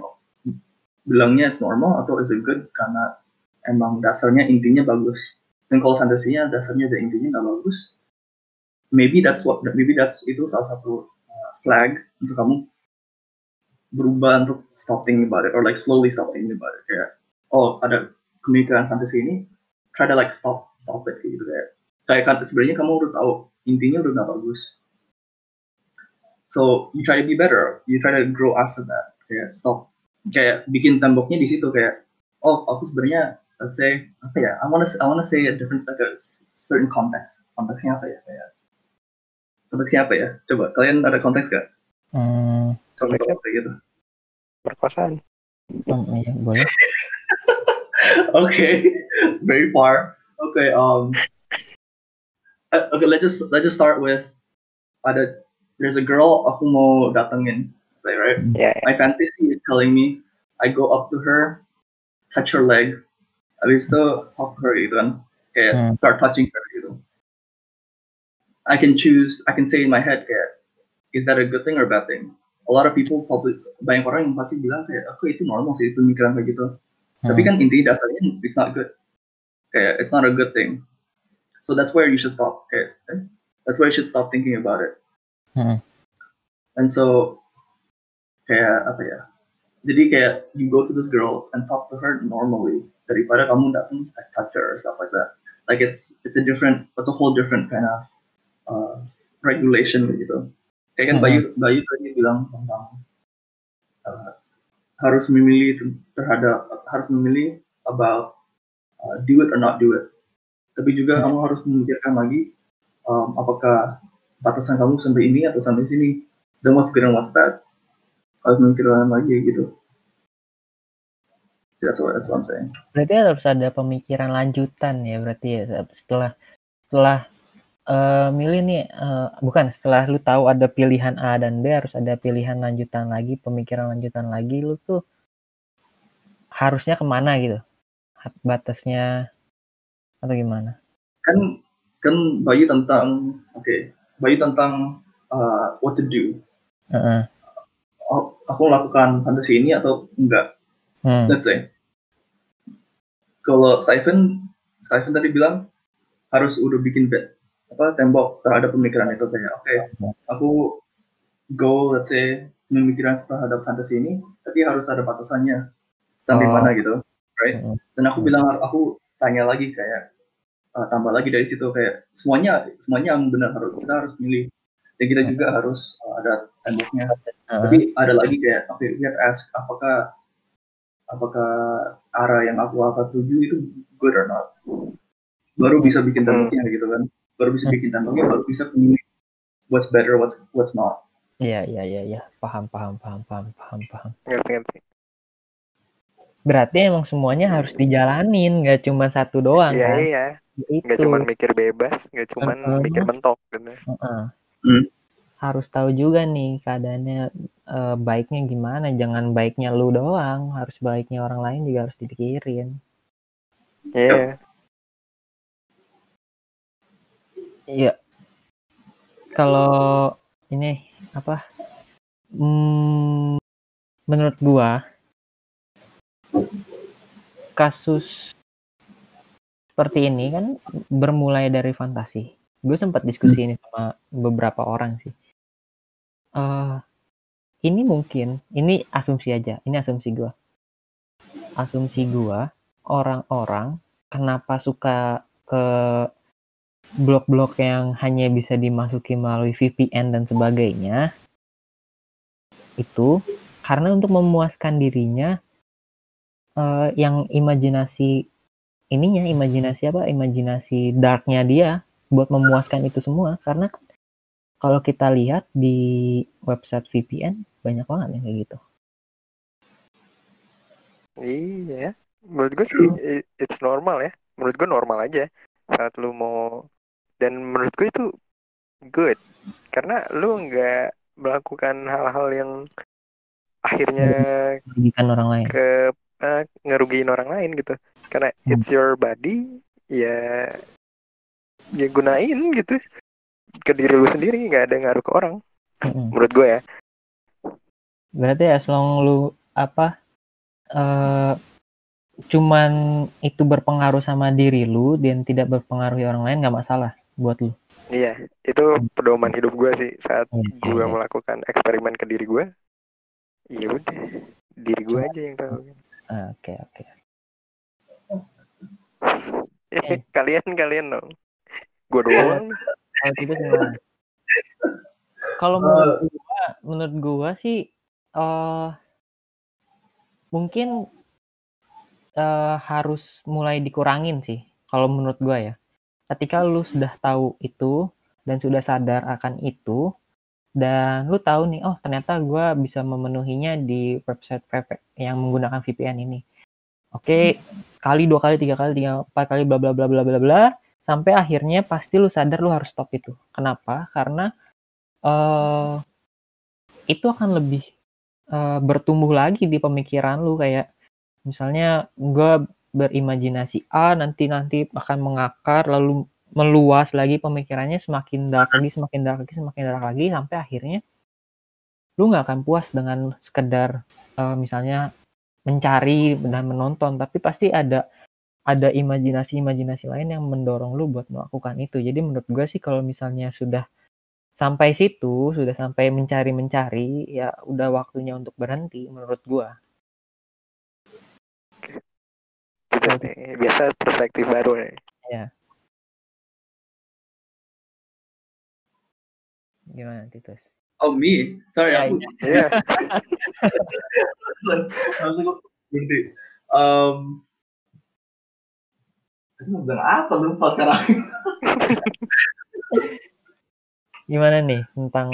bilangnya it's normal atau is it good karena emang dasarnya intinya bagus? Dan kalau fantasinya dasarnya dan intinya nggak bagus maybe that's what maybe that's itu salah satu uh, flag untuk kamu berubah untuk stop thinking about it or like slowly stop thinking about it. Kayak oh ada pemikiran fantasi ini try to like stop stop it gitu kayak. Kayak kan sebenarnya kamu udah tahu intinya udah nggak bagus. So you try to be better you try to grow after that kayak stop. Kayak bikin temboknya di situ kayak oh aku sebenarnya let's say apa ya I wanna I wanna say a different like a certain context. Konteksnya apa ya kayak? Konteksnya apa ya? Coba kalian ada konteks gak Hmm, konteksnya kayak gitu perkosaan hmm, iya, boleh. [laughs] okay, very far. Okay, um, uh, okay, let's just let's just start with ada there's a girl aku mau datengin, say right? ya ya My fantasy is telling me I go up to her, touch her leg, habis itu talk to her gitu kan, kayak Hmm. start touching her gitu. I can choose, I can say in my head kayak, is that a good thing or a bad thing? A lot of people probably banyak orang yang pasti bilang kayak, aku itu normal sih pemikiran kayak gitu. Tapi Hmm. kan intinya dasarnya it's not good. Kayak it's not a good thing. So that's where you should stop. Kayak, eh, that's where you should stop thinking about it. Hmm. And so kayak apa ya? Jadi kayak you go to this girl and talk to her normally daripada kamu datang like touch her or stuff like that. Like it's it's a different, it's a whole different kind of uh, regulation gitu. Kayak kan. Bayu Bayu tadi bilang tentang uh, harus memilih ter- terhadap harus memilih about uh, do it or not do it. Tapi juga Hmm. kamu harus memikirkan lagi um, apakah batasan kamu sampai ini atau sampai sini. Dan what's good and what's bad. Harus memikirkan lagi gitu. That's what, that's what I'm saying. Berarti harus ada pemikiran lanjutan ya berarti ya setelah setelah eh, milih nih eh, bukan setelah lu tahu ada pilihan A dan B harus ada pilihan lanjutan lagi pemikiran lanjutan lagi lu tuh harusnya ke mana gitu batasnya atau gimana? Kan kan Bayu tentang oke Bayu tentang uh, what to do. Heeh. Oh, aku melakukan fantasi ini atau enggak? Hmm. let's say kalau Siphon Siphon tadi bilang harus udah bikin bed apa tembok terhadap pemikiran itu kayak oke aku go let's say pemikiran terhadap fantasi ini tapi harus ada batasannya. Sampai Oh. mana gitu right? Mm. dan aku bilang aku tanya lagi kayak uh, tambah lagi dari situ kayak semuanya semuanya yang benar harus kita harus milih. Dan kita juga harus uh, ada temboknya. Heeh. tapi ada lagi kayak oke we have ask apakah apakah arah yang aku akan tuju itu good or not? Baru bisa bikin temboknya gitu kan baru bisa bikin temboknya baru bisa memilih what's better what's what's not Iya iya iya iya paham paham paham paham paham paham. ngerti ngerti berarti emang semuanya harus dijalanin nggak cuma satu doang Iya kan iya. itu Nggak cuma mikir bebas, nggak cuma Heeh. mikir mentok gitu. Heeh. Hmm. harus tahu juga nih keadaannya eh, baiknya gimana jangan baiknya lu doang harus baiknya orang lain juga harus dipikirin Iya. Iya. Kalau ini apa? Hmm, menurut gua kasus seperti ini kan bermulai dari fantasi. Gue sempat diskusi ini sama beberapa orang sih. Eh ini mungkin ini asumsi aja ini asumsi gua. Asumsi gua orang-orang kenapa suka ke blok-blok yang hanya bisa dimasuki melalui VPN dan sebagainya itu karena untuk memuaskan dirinya eh, yang imajinasi ininya imajinasi apa imajinasi darknya dia buat memuaskan itu semua karena kalau kita lihat di website VPN banyak banget yang kayak gitu Iya. Menurut gue sih i- it's normal ya. Menurut gue normal aja saat lu mau dan menurut gue itu good karena lu nggak melakukan hal-hal yang akhirnya merugikan orang lain ke eh, ngerugiin orang lain gitu. Karena Hmm. it's your body ya ya gunain gitu ke diri lu sendiri nggak ada ngaruh ke orang Mm-mm. menurut gue ya. berarti as long lu apa eh cuman itu berpengaruh sama diri lu dan tidak berpengaruhi orang lain nggak masalah buat lu Iya, itu pedoman hidup gue sih saat Iya, gue iya. melakukan eksperimen ke diri gue. Iya udah, diri gue aja yang tahu. Ah, oke oke [laughs] Eh, kalian kalian dong. Gue doang. kalau itu gimana kalau menurut gua menurut gua sih eh mungkin eh, harus mulai dikurangin sih kalau menurut gua ya ketika lu sudah tahu itu dan sudah sadar akan itu dan lu tahu nih oh ternyata gua bisa memenuhinya di website web yang menggunakan VPN ini. Oke kali dua kali tiga kali tiga empat kali bla bla bla bla bla bla sampai akhirnya pasti lu sadar lu harus stop itu. Kenapa? Karena eh itu akan lebih eh, bertumbuh lagi di pemikiran lu kayak misalnya gue berimajinasi A nanti nanti akan mengakar lalu meluas lagi pemikirannya semakin dark lagi semakin dark lagi semakin dark lagi sampai akhirnya lu nggak akan puas dengan sekedar eh, misalnya mencari dan menonton. Tapi pasti ada ada imajinasi-imajinasi lain yang mendorong lu buat melakukan itu. Jadi menurut gue sih kalau misalnya sudah sampai situ sudah sampai mencari-mencari ya udah waktunya untuk berhenti menurut gua Gitu nih. Biasa perspektif baru nih. gimana Titus Oh me, sorry Ya, aku. Iya. [laughs] Langsung gue berhenti. Um, Tadi mau bilang apa lupa sekarang. [laughs] gimana nih tentang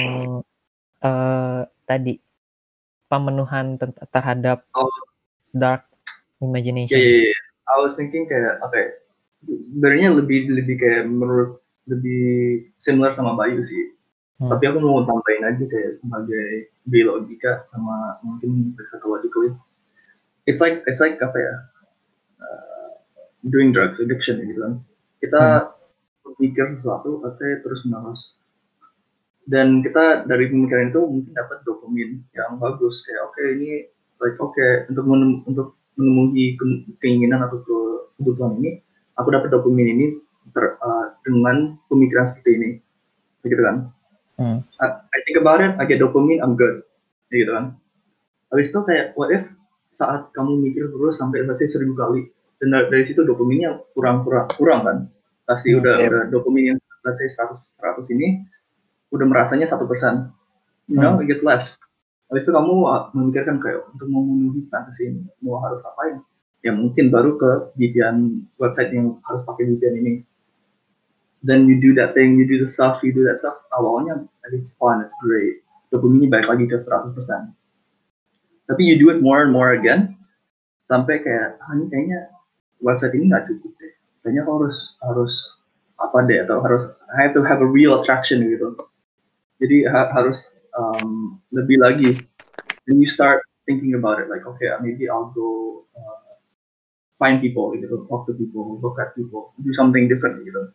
eh tadi pemenuhan ter- terhadap Oh. dark Ya, imagination ya, ya. I was thinking kayak, oke, sebenarnya lebih lebih kayak menurut lebih similar sama Bayu sih. Hmm. Tapi aku mau tambahin aja kayak sebagai biologika sama mungkin psychologically. It's like it's like apa ya? uh, doing drugs addiction gitu kan. Kita berpikir sesuatu pasti terus menerus. Dan kita dari pemikiran itu mungkin dapat dopamin yang bagus kayak oke ini like oke untuk menem- untuk memenuhi ke- keinginan atau ke- kebutuhan ini aku dapat dopamin ini ter- uh, dengan pemikiran seperti ini. Gitu kan? Hmm. I, I think about it I get dopamine I'm good. Gitu kan? Habis itu kayak what if saat kamu mikir terus sampai selesai seribu kali dan dari, dari situ dopaminnya kurang kurang kurang kan? Pasti Hmm, udah iya. udah dopamin yang selesai 100 100 ini udah merasanya satu persen. You know it gets less habis itu kamu uh, memikirkan kayak untuk memenuhi fantasi ini mau harus apain ya mungkin baru ke VPN website yang harus pakai VPN ini. Then you do that thing you do the stuff you do that stuff. Awalnya it's fun it's great. Dopaminnya balik lagi ke 100% tapi you do it more and more again sampai kayak ah, ini kayaknya website ini nggak cukup deh. Kayaknya harus harus apa deh atau harus I have to have a real attraction gitu. Jadi ha harus um, lebih lagi then you start thinking about it like okay maybe I'll go uh, find people gitu talk to people look at people do something different gitu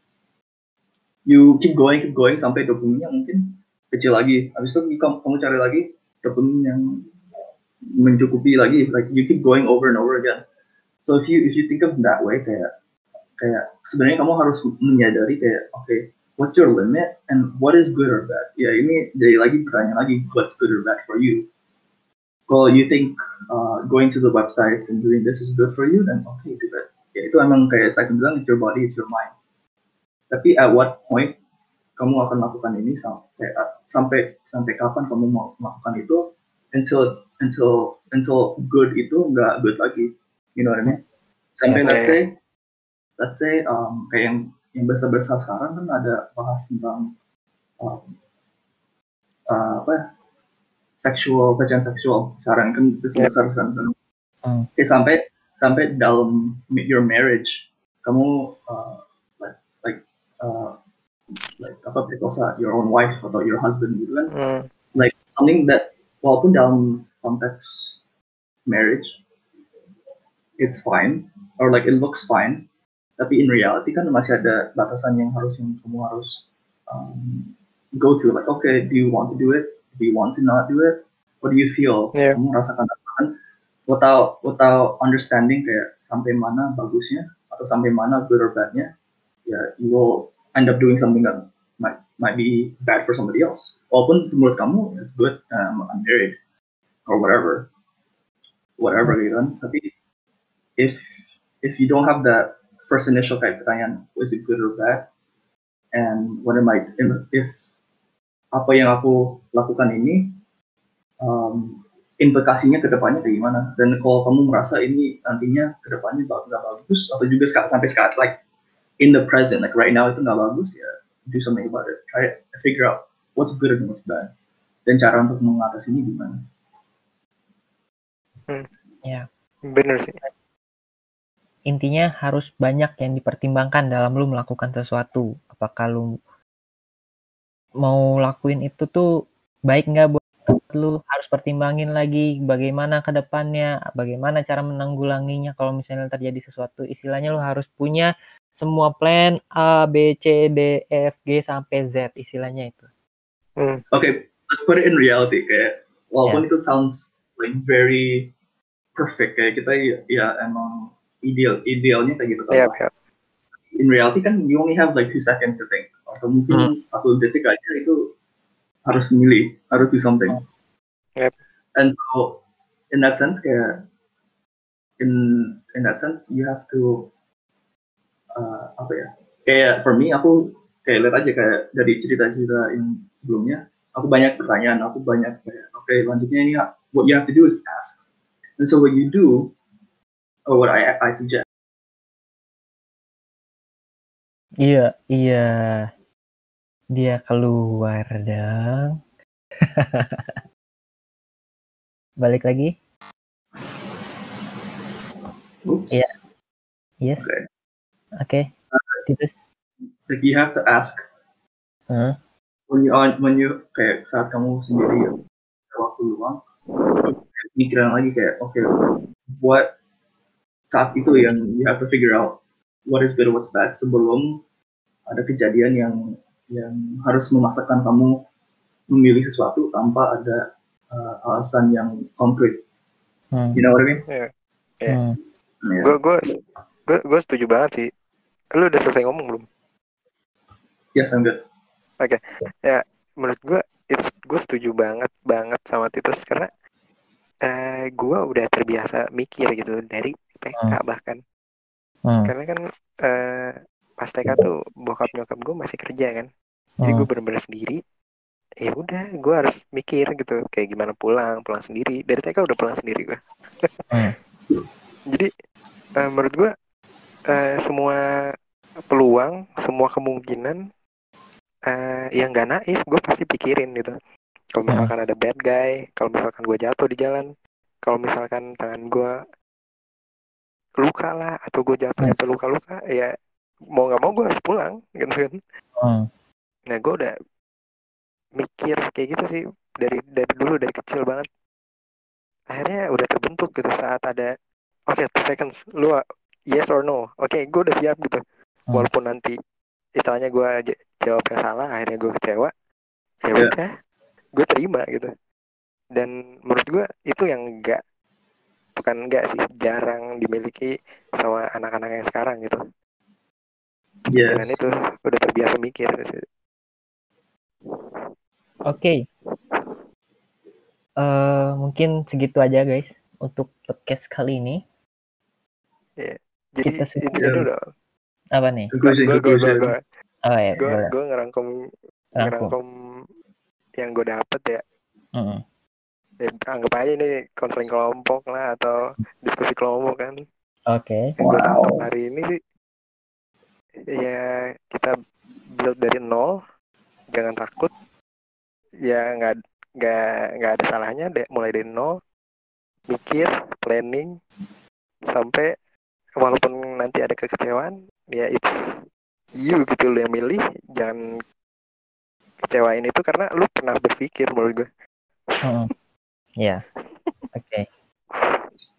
you keep going keep going sampai dopaminya mungkin kecil lagi. Habis itu kamu, kamu cari lagi dopamin yang mencukupi lagi like you keep going over and over again. So if you if you think of that way kayak kayak sebenarnya kamu harus menyadari kayak okay, what's your limit and what is good or bad? Ya ini jadi lagi pertanyaan lagi what's good or bad for you? Kalau you think uh, going to the website and doing this is good for you then okay do that. Ya itu emang kayak saya bilang it's your body it's your mind. Tapi at what point kamu akan lakukan ini sampai sampai sampai kapan kamu mau melakukan itu until until until good itu nggak good lagi? You know what I mean? Sampai yeah, let's say let's say um, kayak yang yang besar-besar sekarang kan ada bahas tentang um, uh, apa ya seksual pelecehan seksual sekarang kan besar besar kan mm. eh, sampai sampai dalam your marriage kamu uh, uh, like apa perkosa your own wife atau your husband gitu kan mm. like something that walaupun dalam konteks marriage it's fine or like it looks fine tapi in reality kan masih ada batasan yang harus yang kamu harus um, go through like okay do you want to do it do you want to not do it what do you feel yeah. kamu rasakan apa kan without without understanding kayak sampai mana bagusnya atau sampai mana good or badnya yeah, you will end up doing something that might might be bad for somebody else. Walaupun menurut kamu it's good, um, I'm married or whatever, whatever gitu kan. Tapi if if you don't have that first initial kayak pertanyaan is it good or bad, and what am I if apa yang aku lakukan ini um, implikasinya ke depannya kayak gimana dan kalau kamu merasa ini nantinya ke depannya nggak bagus atau juga sampai sekarang like in the present, like right now itu nggak bagus ya, do something about it. Try it, figure out what's good and what's bad. Dan cara untuk mengatasinya gimana? Hmm. Ya. Bener sih. Intinya harus banyak yang dipertimbangkan dalam lu melakukan sesuatu. Apakah lu mau lakuin itu tuh baik nggak buat lu harus pertimbangin lagi bagaimana ke depannya, bagaimana cara menanggulanginya kalau misalnya terjadi sesuatu. Istilahnya lu harus punya semua plan A, B, C, D, F, G sampai Z istilahnya itu. Hmm. Oke, okay, let's put it in reality kayak walaupun yeah. itu sounds like very perfect kayak kita ya, ya emang ideal idealnya kayak gitu kan. Yeah, yeah. In reality kan you only have like two seconds to think atau mungkin hmm. satu detik aja itu harus milih harus do something. Yep. And so in that sense kayak in in that sense you have to uh, apa ya kayak for me aku kayak lihat aja kayak dari cerita-cerita yang sebelumnya aku banyak pertanyaan aku banyak kayak oke okay, lanjutnya ini what you have to do is ask and so what you do or what I I suggest iya iya dia keluar dong [laughs] balik lagi iya yes okay. Oke. Okay. Gitu. Like you have to ask. Huh? When you on when you kayak saat kamu sendiri ya, waktu luang, mikiran lagi kayak oke, okay, what saat itu yang you have to figure out what is good what's bad sebelum ada kejadian yang yang harus memaksakan kamu memilih sesuatu tanpa ada uh, alasan yang konkret. Hmm. You know what I mean? Yeah. Yeah. Hmm. Yeah. Gue gue gue gue setuju banget sih lu udah selesai ngomong belum ya yes, oke okay. ya menurut gue itu gue setuju banget banget sama Titus karena uh, eh, gue udah terbiasa mikir gitu dari TK hmm. bahkan hmm. karena kan uh, pas TK tuh bokap nyokap gue masih kerja kan jadi gue hmm. bener-bener sendiri ya udah gue harus mikir gitu kayak gimana pulang pulang sendiri dari TK udah pulang sendiri gue hmm. [laughs] jadi uh, menurut gue uh, semua peluang, semua kemungkinan uh, yang gak naif, gue pasti pikirin gitu. Kalau hmm. misalkan ada bad guy, kalau misalkan gue jatuh di jalan, kalau misalkan tangan gue luka lah atau gue jatuh Hmm. sampai luka-luka ya mau nggak mau gue harus pulang [laughs] gitu kan Hmm. nah gue udah mikir kayak gitu sih dari dari dulu dari kecil banget akhirnya udah terbentuk gitu saat ada oke two seconds lu yes or no oke gue udah siap gitu Hmm. walaupun nanti istilahnya gue j- jawab yang salah akhirnya gue kecewa ya Iya. udah gue terima gitu dan menurut gue itu yang enggak bukan enggak sih jarang dimiliki sama anak-anak yang sekarang gitu Yes. dan itu udah terbiasa mikir. Oke. Eh, mungkin segitu aja guys untuk podcast kali ini. jadi Kita sudah- intinya dulu dong Apa nih? Gue gue gue gue Oh ya, gue ngerangkum Rangkum. ngerangkum yang gue dapet ya Mm-mm. Ya, anggap aja ini konseling kelompok lah atau diskusi kelompok kan Oke. yang gue Wow. tangkap hari ini sih ya kita build dari nol jangan takut ya nggak nggak nggak ada salahnya deh mulai dari nol mikir planning sampai walaupun nanti ada kekecewaan ya it's you gitu lo yang milih jangan kecewain itu karena lu pernah berpikir menurut gue Mm-mm. Ya. Oke.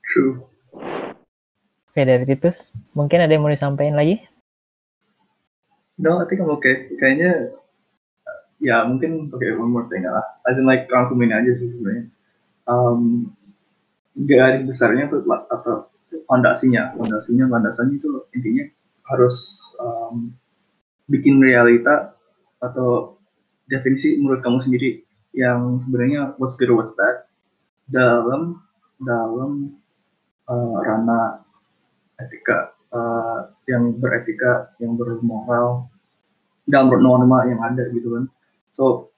True. Oke dari Titus, mungkin ada yang mau disampaikan lagi? No, I think I'm okay. Kayaknya ya mungkin oke one more thing lah. I think like rangkumin aja sih sebenarnya. Um, garis besarnya tuh atau fondasinya, fondasinya, landasannya itu intinya harus um, bikin realita atau definisi menurut kamu sendiri yang sebenarnya what's good or what's bad dalam dalam uh, ranah etika uh, yang beretika, yang bermoral, dalam norma yang ada gitu kan. So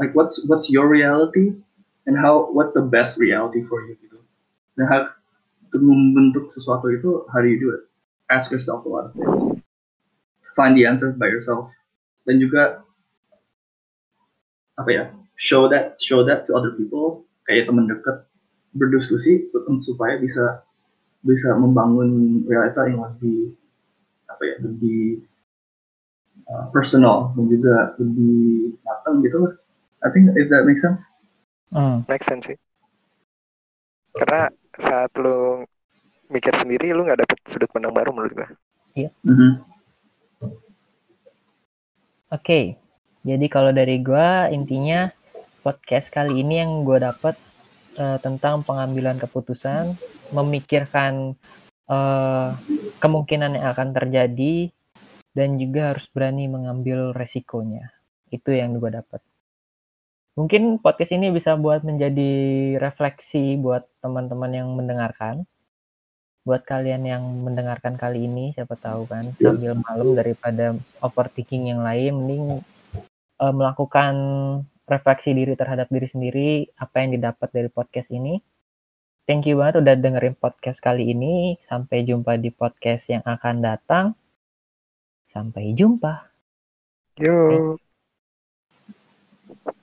like what's what's your reality and how what's the best reality for you gitu. Dan how untuk membentuk sesuatu itu how do you do it? Ask yourself a lot of things. Find the answers by yourself. Dan juga apa ya? Show that show that to other people kayak teman dekat berdiskusi supaya bisa bisa membangun realita yang lebih apa ya lebih uh, personal dan juga lebih matang gitu lah. I think if that makes sense. Hmm. make sense sih karena saat lu mikir sendiri lu nggak dapet sudut pandang baru menurut gue Mhm. Oke, jadi kalau dari gua intinya podcast kali ini yang gua dapat eh, tentang pengambilan keputusan, memikirkan eh, kemungkinan yang akan terjadi dan juga harus berani mengambil resikonya. Itu yang gua dapat. Mungkin podcast ini bisa buat menjadi refleksi buat teman-teman yang mendengarkan. Buat kalian yang mendengarkan kali ini, siapa tahu kan sambil malam daripada overthinking yang lain, mending eh, melakukan refleksi diri terhadap diri sendiri apa yang didapat dari podcast ini. Thank you banget udah dengerin podcast kali ini. Sampai jumpa di podcast yang akan datang. Sampai jumpa. Yo. Okay.